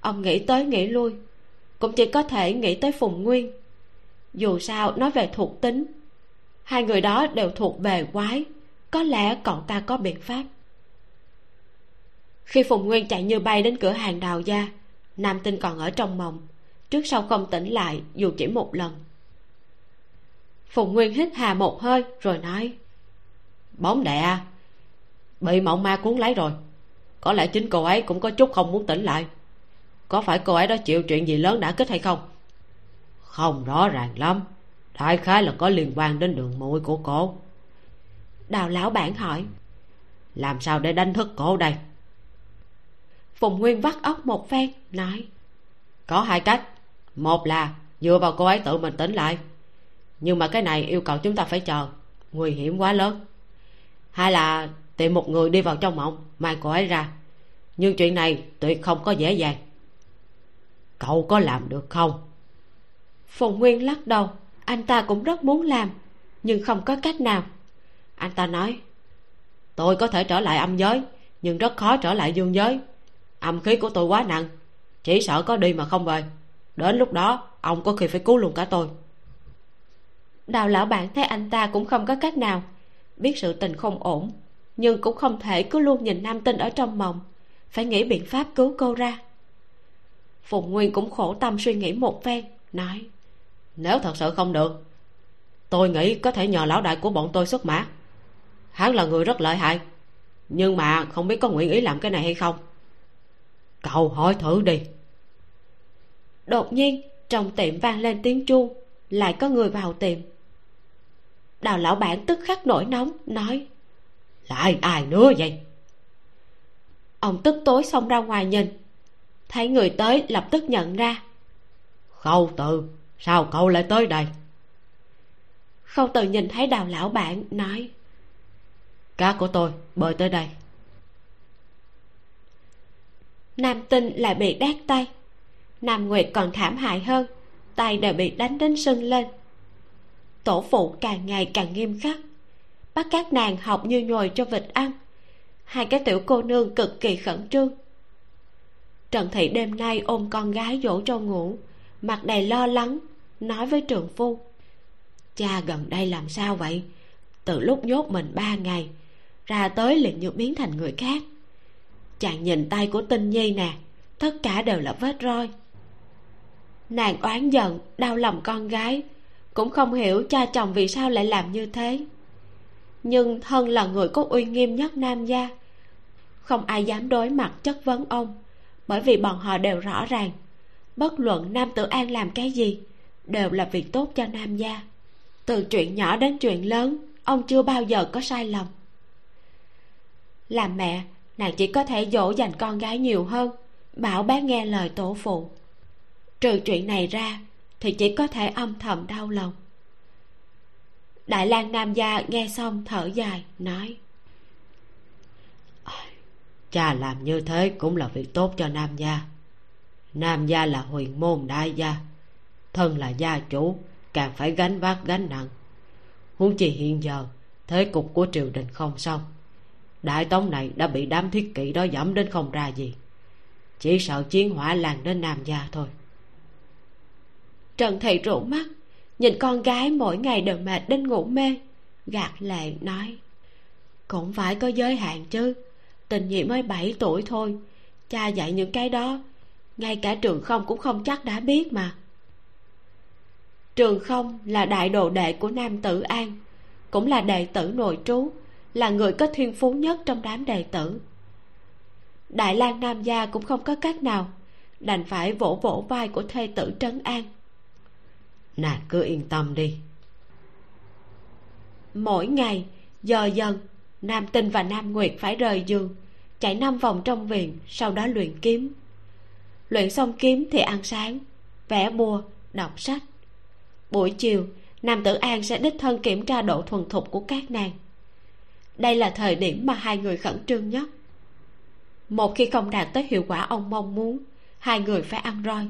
Ông nghĩ tới nghĩ lui cũng chỉ có thể nghĩ tới phùng nguyên. Dù sao nói về thuộc tính. Hai người đó đều thuộc về quái. Có lẽ cậu ta có biện pháp. Khi phùng nguyên chạy như bay đến cửa hàng đào gia, nam tinh còn ở trong mộng. Trước sau không tỉnh lại, dù chỉ một lần. Phùng nguyên hít hà một hơi, rồi nói, bóng đè, bị mộng ma cuốn lấy rồi. Có lẽ chính cô ấy cũng có chút không muốn tỉnh lại có phải cô ấy đó chịu chuyện gì lớn đã kích hay không? Không rõ ràng lắm. Đại khái là có liên quan đến đường mũi của cô. Đào lão bản hỏi. Làm sao để đánh thức cổ đây? Phùng nguyên vắt óc một phen nói. Có hai cách. Một là dựa vào cô ấy tự mình tỉnh lại. Nhưng mà cái này yêu cầu chúng ta phải chờ. Nguy hiểm quá lớn. Hai là tìm một người đi vào trong mộng mang cô ấy ra. Nhưng chuyện này tuyệt không có dễ dàng cậu có làm được không? Phùng nguyên lắc đầu. Anh ta cũng rất muốn làm nhưng không có cách nào. Anh ta nói tôi có thể trở lại âm giới nhưng rất khó trở lại dương giới. Âm khí của tôi quá nặng chỉ sợ có đi mà không về. Đến lúc đó ông có khi phải cứu luôn cả tôi. Đào lão bản thấy anh ta cũng không có cách nào biết sự tình không ổn nhưng cũng không thể cứ luôn nhìn nam tinh ở trong mộng phải nghĩ biện pháp cứu cô ra phùng nguyên cũng khổ tâm suy nghĩ một phen, nói, nếu thật sự không được, tôi nghĩ có thể nhờ lão đại của bọn tôi xuất mã. Hắn là người rất lợi hại, nhưng mà không biết có nguyện ý làm cái này hay không. Cậu hỏi thử đi. Đột nhiên, trong tiệm vang lên tiếng chuông, lại có người vào tiệm. Đào lão bản tức khắc nổi nóng, nói lại ai nữa vậy? Ông tức tối xông ra ngoài nhìn thấy người tới, lập tức nhận ra. Khâu từ, sao cậu lại tới đây? Khâu từ nhìn thấy đào lão bản, nói, cá của tôi bơi tới đây. Nam tinh lại bị đát tay. Nam nguyệt còn thảm hại hơn, tay đều bị đánh đến sưng lên. Tổ phụ càng ngày càng nghiêm khắc. Bắt các nàng học như nhồi cho vịt ăn. Hai cái tiểu cô nương cực kỳ khẩn trương trần thị đêm nay ôm con gái dỗ cho ngủ. Mặt đầy lo lắng, nói với trường phu. Cha gần đây làm sao vậy? Từ lúc nhốt mình ba ngày, ra tới liền như biến thành người khác. Chàng nhìn tay của tinh nhi nè, tất cả đều là vết roi. Nàng oán giận, đau lòng con gái, cũng không hiểu cha chồng vì sao lại làm như thế. Nhưng thân là người có uy nghiêm nhất nam gia, không ai dám đối mặt chất vấn ông bởi vì bọn họ đều rõ ràng. Bất luận nam tử an làm cái gì, đều là việc tốt cho nam gia. Từ chuyện nhỏ đến chuyện lớn, ông chưa bao giờ có sai lầm. Làm mẹ, nàng chỉ có thể dỗ dành con gái nhiều hơn, bảo bé nghe lời tổ phụ. Trừ chuyện này ra, thì chỉ có thể âm thầm đau lòng. Đại lang nam gia nghe xong thở dài, nói cha làm như thế cũng là việc tốt cho nam gia. Nam gia là huyền môn đại gia, thân là gia chủ, càng phải gánh vác gánh nặng. Huống chi hiện giờ, thế cục của triều đình không xong. Đại tống này đã bị đám thiết kỵ đó dẫm đến không ra gì. Chỉ sợ chiến hỏa lan đến nam gia thôi. Trần thầy rủ mắt, nhìn con gái mỗi ngày đều mệt đến ngủ mê, gạt lệ nói, cũng phải có giới hạn chứ tình nhị mới bảy tuổi thôi. Cha dạy những cái đó, ngay cả trường không cũng không chắc đã biết mà. Trường không là đại đồ đệ của nam tử an, cũng là đệ tử nội trú, là người có thiên phú nhất trong đám đệ tử. Đại lang nam gia cũng không có cách nào đành phải vỗ vỗ vai của thê tử trấn an. Nàng cứ yên tâm đi. Mỗi ngày giờ dần nam tinh và nam nguyệt phải rời giường, chạy năm vòng trong viện, sau đó luyện kiếm. Luyện xong kiếm thì ăn sáng, vẽ bùa, đọc sách. Buổi chiều, nam tử an sẽ đích thân kiểm tra độ thuần thục của các nàng. Đây là thời điểm mà hai người khẩn trương nhất. Một khi không đạt tới hiệu quả ông mong muốn, hai người phải ăn roi.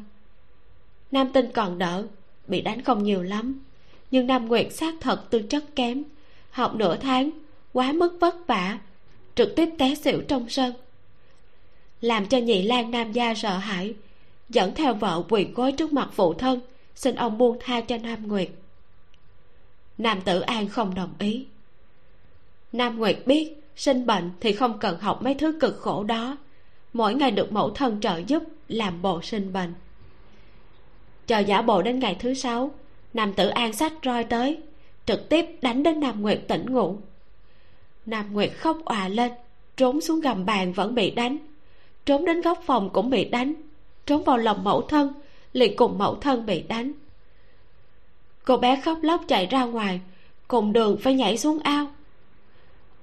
Nam tinh còn đỡ, bị đánh không nhiều lắm, nhưng nam nguyệt xác thật tư chất kém. Học nửa tháng quá mức vất vả, trực tiếp té xỉu trong sân. Làm cho nhị lan nam gia sợ hãi, dẫn theo vợ quỳ gối trước mặt phụ thân, xin ông buông tha cho nam nguyệt. Nam tử an không đồng ý. Nam nguyệt biết sinh bệnh thì không cần học mấy thứ cực khổ đó, mỗi ngày được mẫu thân trợ giúp làm bộ sinh bệnh. Chờ giả bộ đến ngày thứ sáu, nam tử an sách roi tới, trực tiếp đánh đến nam nguyệt tỉnh ngủ nam nguyệt khóc òa lên, trốn xuống gầm bàn vẫn bị đánh. Trốn đến góc phòng cũng bị đánh. Trốn vào lòng mẫu thân, liền cùng mẫu thân bị đánh. Cô bé khóc lóc chạy ra ngoài, cùng đường phải nhảy xuống ao.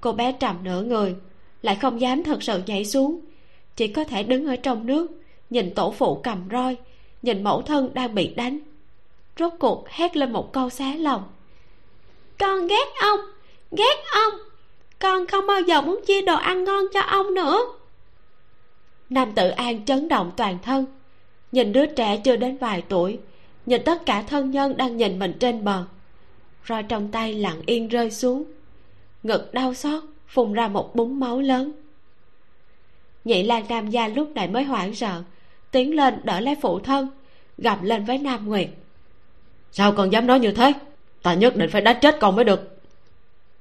Cô bé trầm nửa người, lại không dám thật sự nhảy xuống. Chỉ có thể đứng ở trong nước, nhìn tổ phụ cầm roi, nhìn mẫu thân đang bị đánh. Rốt cuộc hét lên một câu xé lòng. Con ghét ông ghét ông con không bao giờ muốn chia đồ ăn ngon cho ông nữa. Nam tự an chấn động toàn thân nhìn đứa trẻ chưa đến vài tuổi nhìn tất cả thân nhân đang nhìn mình trên bờ. Roi trong tay lặng yên rơi xuống ngực đau xót phun ra một búng máu lớn. Nhị lan nam gia lúc này mới hoảng sợ tiến lên đỡ lấy phụ thân gầm lên với nam nguyệt. Sao con dám nói như thế? Ta nhất định phải đánh chết con mới được.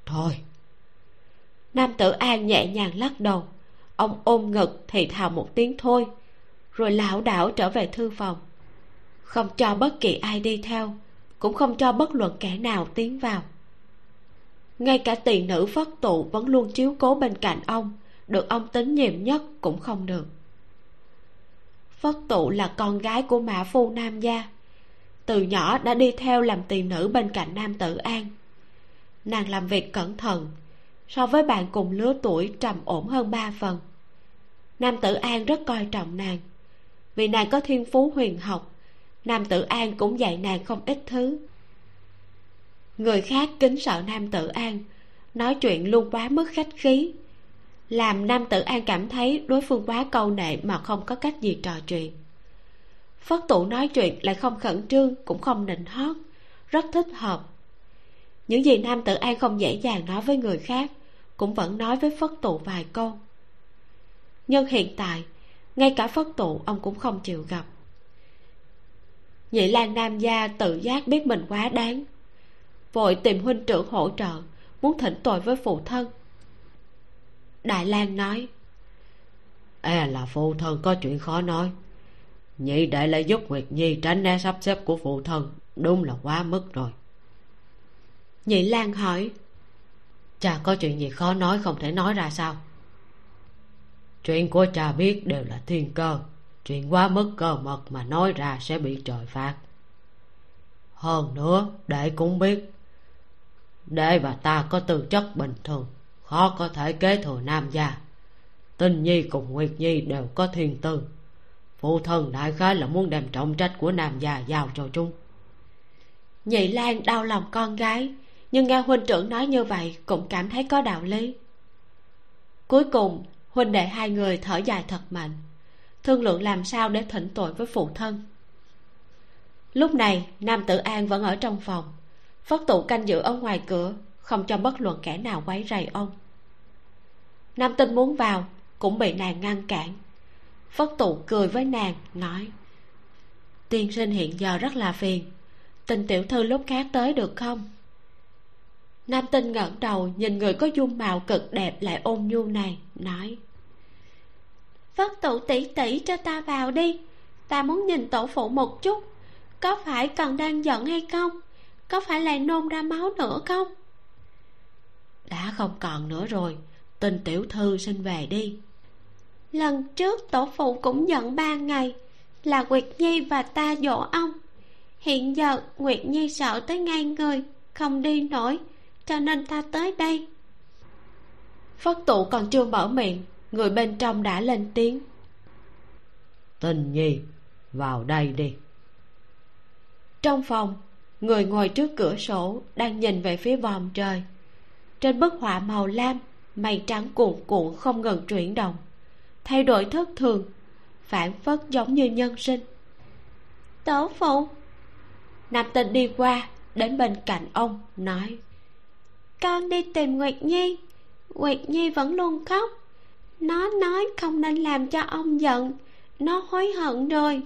Thôi nam tử an nhẹ nhàng lắc đầu. Ông ôm ngực thì thào một tiếng thôi. Rồi lão đảo trở về thư phòng. Không cho bất kỳ ai đi theo, cũng không cho bất luận kẻ nào tiến vào. Ngay cả tỳ nữ phất tụ vẫn luôn chiếu cố bên cạnh ông, được ông tín nhiệm nhất cũng không được. Phất tụ là con gái của mã phu nam gia. Từ nhỏ đã đi theo làm tỳ nữ bên cạnh nam tử an. Nàng làm việc cẩn thận so với bạn cùng lứa tuổi trầm ổn hơn ba phần. Nam tử an rất coi trọng nàng. Vì nàng có thiên phú huyền học, nam tử an cũng dạy nàng không ít thứ. Người khác kính sợ nam tử an, nói chuyện luôn quá mức khách khí, làm nam tử an cảm thấy đối phương quá câu nệ mà không có cách gì trò chuyện. Phất tụ nói chuyện lại không khẩn trương, cũng không nịnh hót, rất thích hợp. Những gì nam tử an không dễ dàng nói với người khác cũng vẫn nói với phất tụ vài câu. Nhưng hiện tại ngay cả phất tụ ông cũng không chịu gặp. Nhị lan nam gia tự giác biết mình quá đáng. Vội tìm huynh trưởng hỗ trợ muốn thỉnh tội với phụ thân. Đại lang nói e là phụ thân có chuyện khó nói. Nhị đệ lại giúp nguyệt nhi tránh né sắp xếp của phụ thân đúng là quá mức rồi. Nhị lan hỏi cha có chuyện gì khó nói không thể nói ra sao? Chuyện của cha biết đều là thiên cơ. Chuyện quá mức cơ mật mà nói ra sẽ bị trời phạt. Hơn nữa, đệ cũng biết. Đệ và ta có tư chất bình thường, khó có thể kế thừa nam gia. Tinh nhi cùng nguyệt nhi đều có thiên tư. Phụ thân đại khái là muốn đem trọng trách của nam gia giao cho chúng. Nhị lan đau lòng con gái nhưng nghe huynh trưởng nói như vậy, cũng cảm thấy có đạo lý. Cuối cùng, huynh đệ hai người thở dài thật mạnh. Thương lượng làm sao để thỉnh tội với phụ thân. Lúc này, nam tử an vẫn ở trong phòng. Phất tụ canh giữ ở ngoài cửa, không cho bất luận kẻ nào quấy rầy ông. Nam tinh muốn vào, cũng bị nàng ngăn cản. Phất tụ cười với nàng, nói, tiên sinh hiện giờ rất là phiền. Tình tiểu thư lúc khác tới được không? Nam tinh ngẩng đầu nhìn người có dung mạo cực đẹp lại ôn nhu này, nói phất tụ tỷ tỷ cho ta vào đi. Ta muốn nhìn tổ phụ một chút. Có phải còn đang giận hay không? Có phải lại nôn ra máu nữa không? Đã không còn nữa rồi. Tình tiểu thư xin về đi. Lần trước tổ phụ cũng giận ba ngày, là nguyệt nhi và ta dỗ ông. Hiện giờ nguyệt nhi sợ tới ngay người, không đi nổi cho nên ta tới đây. Phất tụ còn chưa mở miệng người bên trong đã lên tiếng. Tình nhi vào đây đi. Trong phòng người ngồi trước cửa sổ đang nhìn về phía vòm trời. Trên bức họa màu lam mây trắng cuồn cuộn không ngừng chuyển động. Thay đổi thất thường phản phất giống như nhân sinh. Tổ phụ. Nam tinh đi qua đến bên cạnh ông nói con đi tìm nguyệt nhi. Nguyệt nhi vẫn luôn khóc. Nó nói không nên làm cho ông giận. Nó hối hận rồi.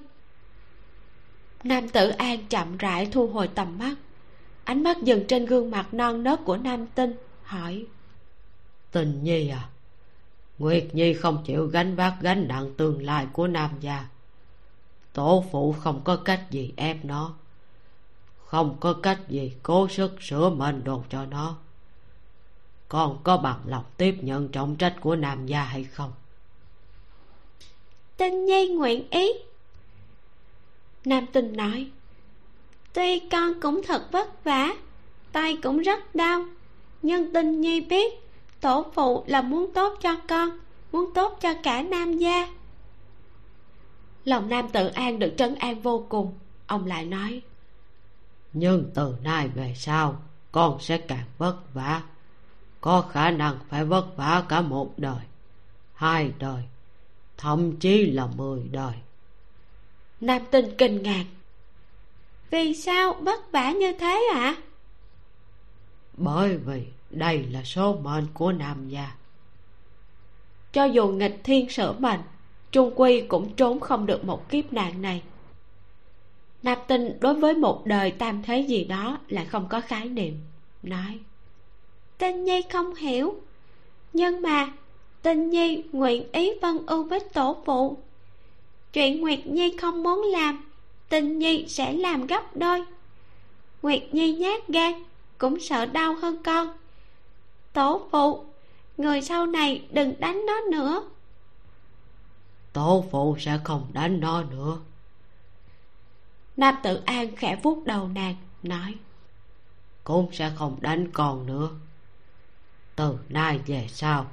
Nam tử an chậm rãi thu hồi tầm mắt. Ánh mắt dừng trên gương mặt non nớt của nam tinh hỏi. Tình nhi à nguyệt nhi không chịu gánh vác gánh nặng tương lai của nam gia. Tổ phụ không có cách gì ép nó. Không có cách gì cố sức sửa mệnh đồ cho nó con có bằng lòng tiếp nhận trọng trách của nam gia hay không? Tinh nhi nguyện ý. Nam tinh nói tuy con cũng thật vất vả tay cũng rất đau nhưng tinh nhi biết tổ phụ là muốn tốt cho con muốn tốt cho cả nam gia. Lòng nam tự an được trấn an vô cùng. Ông lại nói nhưng từ nay về sau con sẽ càng vất vả có khả năng phải vất vả cả một đời hai đời thậm chí là mười đời. Nam tinh kinh ngạc. Vì sao vất vả như thế ạ? À? bởi vì đây là số mệnh của nam gia. Cho dù nghịch thiên sở mệnh trung quy cũng trốn không được một kiếp nạn này. Nam tinh đối với một đời tam thế gì đó lại không có khái niệm nói tinh nhi không hiểu. Nhưng mà tinh nhi nguyện ý vân ưu với tổ phụ. Chuyện nguyệt nhi không muốn làm tinh nhi sẽ làm gấp đôi. Nguyệt nhi nhát gan cũng sợ đau hơn con. Tổ phụ người sau này đừng đánh nó nữa. Tổ phụ sẽ không đánh nó nữa. Nam tự an khẽ vuốt đầu nàng nói cũng sẽ không đánh con nữa từ nay về sau,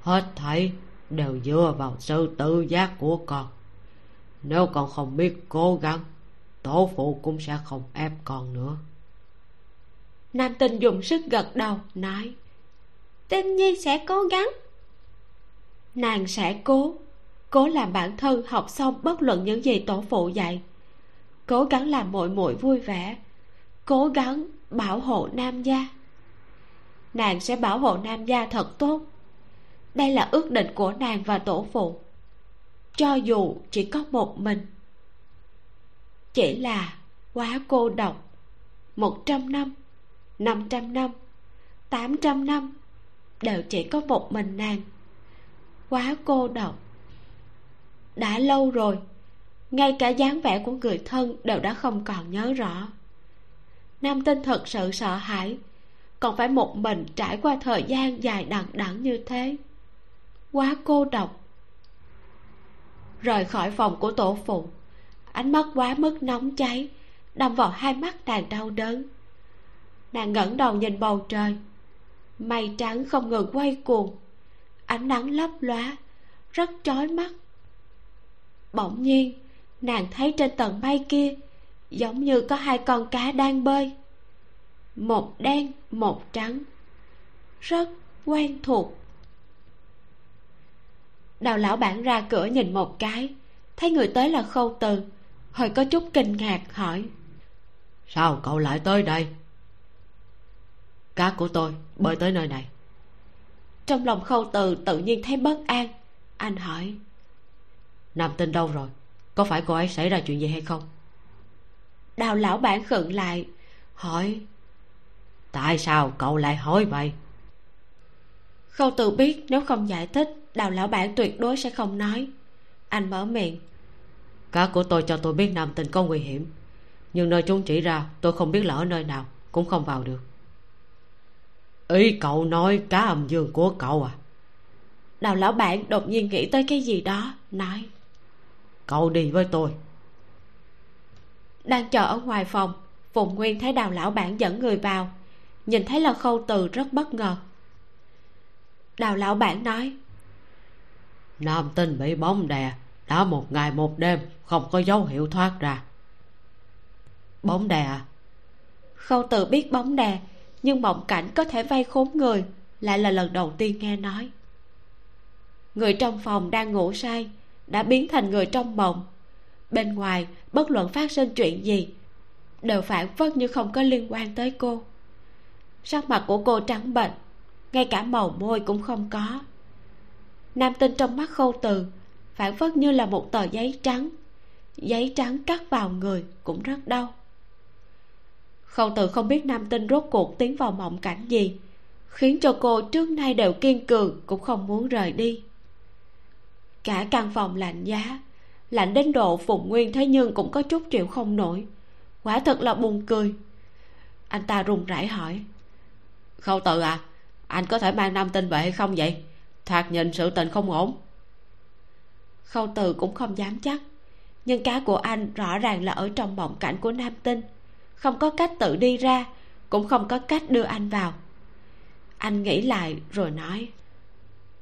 hết thảy đều dựa vào sự tự giác của con. Nếu con không biết cố gắng, tổ phụ cũng sẽ không ép con nữa. Nam tinh dùng sức gật đầu, nói tinh nhi sẽ cố gắng. Nàng sẽ cố. Cố làm bản thân học xong bất luận những gì tổ phụ dạy. Cố gắng làm muội muội vui vẻ. Cố gắng bảo hộ nam gia nàng sẽ bảo hộ nam gia thật tốt. Đây là ước định của nàng và tổ phụ. Cho dù chỉ có một mình. Chỉ là quá cô độc. Một trăm năm năm trăm năm, tám trăm năm đều chỉ có một mình nàng. Quá cô độc. Đã lâu rồi, ngay cả dáng vẻ của người thân đều đã không còn nhớ rõ. Nam tinh thật sự sợ hãi còn phải một mình trải qua thời gian dài đằng đẵng như thế. Quá cô độc. Rời khỏi phòng của tổ phụ, ánh mắt quá mức nóng cháy, đâm vào hai mắt nàng đau đớn. Nàng ngẩng đầu nhìn bầu trời, mây trắng không ngừng quay cuồng, ánh nắng lấp lóa, rất chói mắt. Bỗng nhiên, nàng thấy trên tầng mây kia giống như có hai con cá đang bơi một đen một trắng. Rất quen thuộc. Đào lão bản ra cửa nhìn một cái thấy người tới là khâu từ hơi có chút kinh ngạc hỏi. Sao cậu lại tới đây? Cá của tôi bơi tới nơi này. Trong lòng khâu từ tự nhiên thấy bất an. Anh hỏi. Nam tinh đâu rồi? Có phải cô ấy xảy ra chuyện gì hay không? Đào lão bản khựng lại hỏi tại sao cậu lại hỏi vậy? Khâu từ biết nếu không giải thích đào lão bản tuyệt đối sẽ không nói. Anh mở miệng. Cá của tôi cho tôi biết nam tinh có nguy hiểm. Nhưng nơi chúng chỉ ra tôi không biết là ở nơi nào cũng không vào được. Ý cậu nói cá âm dương của cậu à? Đào lão bản đột nhiên nghĩ tới cái gì đó nói. Cậu đi với tôi. Đang chờ ở ngoài phòng phùng nguyên thấy đào lão bản dẫn người vào nhìn thấy là khâu từ rất bất ngờ. Đào lão bản nói nam tinh bị bóng đè đã một ngày một đêm không có dấu hiệu thoát ra. Bóng đè à? Khâu từ biết bóng đè nhưng mộng cảnh có thể vay khốn người lại là lần đầu tiên nghe nói. Người trong phòng đang ngủ say đã biến thành người trong mộng. Bên ngoài bất luận phát sinh chuyện gì đều phản phất như không có liên quan tới cô sắc mặt của cô trắng bệch, ngay cả màu môi cũng không có. Nam tinh trong mắt khâu từ, phản phất như là một tờ giấy trắng. Giấy trắng cắt vào người cũng rất đau. Khâu từ không biết nam tinh rốt cuộc tiến vào mộng cảnh gì, khiến cho cô trước nay đều kiên cường cũng không muốn rời đi. Cả căn phòng lạnh giá, lạnh đến độ phùng nguyên thế nhưng cũng có chút chịu không nổi, quả thật là buồn cười. Anh ta run rẩy hỏi khâu từ à anh có thể mang nam tinh về hay không vậy? Thoạt nhìn sự tình không ổn. Khâu từ cũng không dám chắc, nhưng cá của anh rõ ràng là ở trong mộng cảnh của nam tinh. Không có cách tự đi ra, cũng không có cách đưa anh vào. Anh nghĩ lại rồi nói,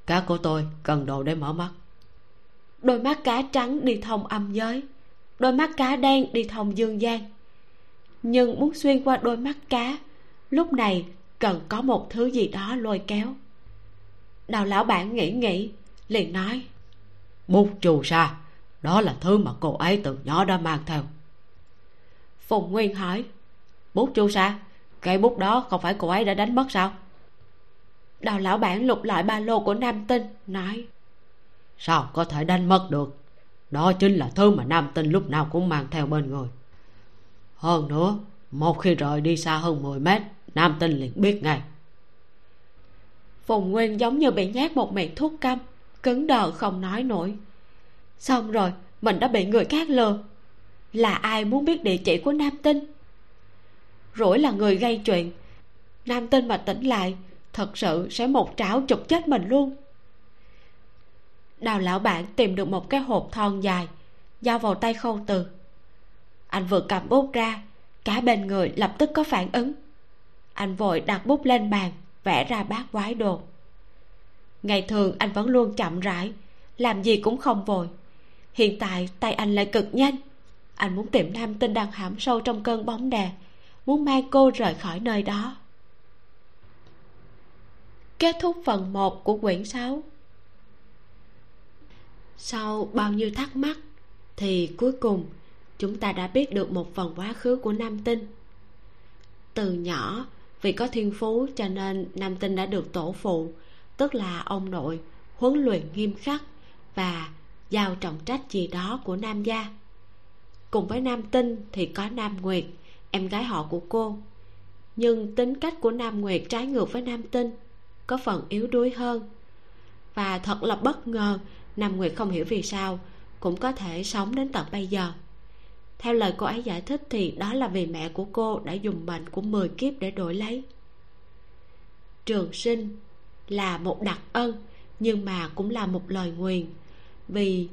cá của tôi cần đồ để mở mắt. Đôi mắt cá trắng đi thông âm giới, đôi mắt cá đen đi thông dương gian. Nhưng muốn xuyên qua đôi mắt cá, lúc này cần có một thứ gì đó lôi kéo. Đào lão bản nghĩ nghĩ, liền nói, bút chù sa đó là thứ mà cô ấy từ nhỏ đã mang theo. Phùng nguyên hỏi, bút chu sa cây bút đó không phải cô ấy đã đánh mất sao? Đào lão bản lục lại ba lô của nam tinh, nói, sao có thể đánh mất được? Đó chính là thứ mà nam tinh lúc nào cũng mang theo bên người. Hơn nữa, một khi rời đi xa hơn 10 mét nam tinh liền biết ngay. Phùng nguyên giống như bị nhát một miệng thuốc căm cứng đờ không nói nổi. Xong rồi, mình đã bị người khác lừa. Là ai muốn biết địa chỉ của nam tinh rủi là người gây chuyện. Nam tinh mà tỉnh lại, thật sự sẽ một trảo chụp chết mình luôn. Đào lão bản tìm được một cái hộp thon dài, giao vào tay khâu từ. Anh vừa cầm bút ra, cả bên người lập tức có phản ứng anh vội đặt bút lên bàn, vẽ ra bát quái đồ. Ngày thường anh vẫn luôn chậm rãi, làm gì cũng không vội. Hiện tại tay anh lại cực nhanh. Anh muốn tìm nam tinh đang hãm sâu trong cơn bóng đè, muốn mang cô rời khỏi nơi đó. Kết thúc phần 1 của quyển 6 sau bao nhiêu thắc mắc, thì cuối cùng chúng ta đã biết được một phần quá khứ của nam tinh. Từ nhỏ vì có thiên phú cho nên nam tinh đã được tổ phụ, tức là ông nội, huấn luyện nghiêm khắc và giao trọng trách gì đó của nam gia. Cùng với nam tinh thì có nam nguyệt, em gái họ của cô. Nhưng tính cách của nam nguyệt trái ngược với nam tinh, có phần yếu đuối hơn. Và thật là bất ngờ, nam nguyệt không hiểu vì sao cũng có thể sống đến tận bây giờ theo lời cô ấy giải thích thì đó là vì mẹ của cô đã dùng mệnh của 10 kiếp để đổi lấy. Trường sinh là một đặc ân, nhưng mà cũng là một lời nguyền. Vì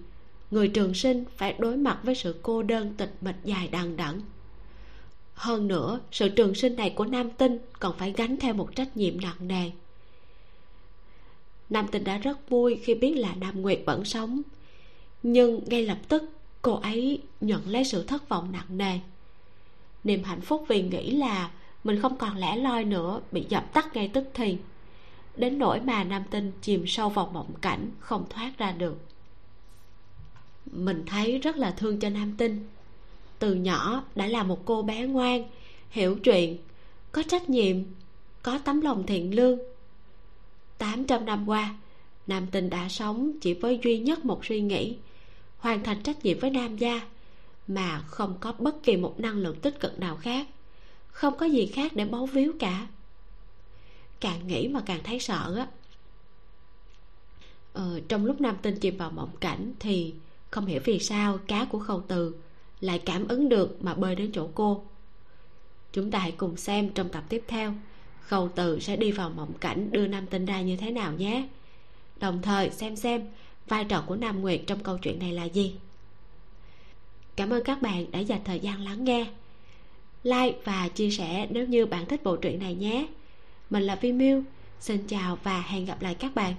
người trường sinh phải đối mặt với sự cô đơn, tịch mịch dài đằng đẵng. Hơn nữa, sự trường sinh này của nam tinh còn phải gánh theo một trách nhiệm nặng nề. Nam tinh đã rất vui khi biết là nam nguyệt vẫn sống, nhưng ngay lập tức cô ấy nhận lấy sự thất vọng nặng nề. Niềm hạnh phúc vì nghĩ là mình không còn lẻ loi nữa bị dập tắt ngay tức thì. Đến nỗi mà nam tinh chìm sâu vào mộng cảnh không thoát ra được. Mình thấy rất là thương cho nam tinh. Từ nhỏ đã là một cô bé ngoan, hiểu chuyện, có trách nhiệm, có tấm lòng thiện lương. Tám trăm năm qua, nam tinh đã sống chỉ với duy nhất một suy nghĩ hoàn thành trách nhiệm với nam gia mà không có bất kỳ một năng lượng tích cực nào khác không có gì khác để bấu víu cả. Càng nghĩ mà càng thấy sợ á. Ờ, trong lúc nam tinh chìm vào mộng cảnh thì không hiểu vì sao cá của khâu từ lại cảm ứng được mà bơi đến chỗ cô. Chúng ta hãy cùng xem trong tập tiếp theo khâu từ sẽ đi vào mộng cảnh đưa nam tinh ra như thế nào nhé. Đồng thời xem xem vai trò của nam nguyệt trong câu chuyện này là gì? Cảm ơn các bạn đã dành thời gian lắng nghe. Like và chia sẻ nếu như bạn thích bộ truyện này nhé. Mình là vi miu. Xin chào và hẹn gặp lại các bạn.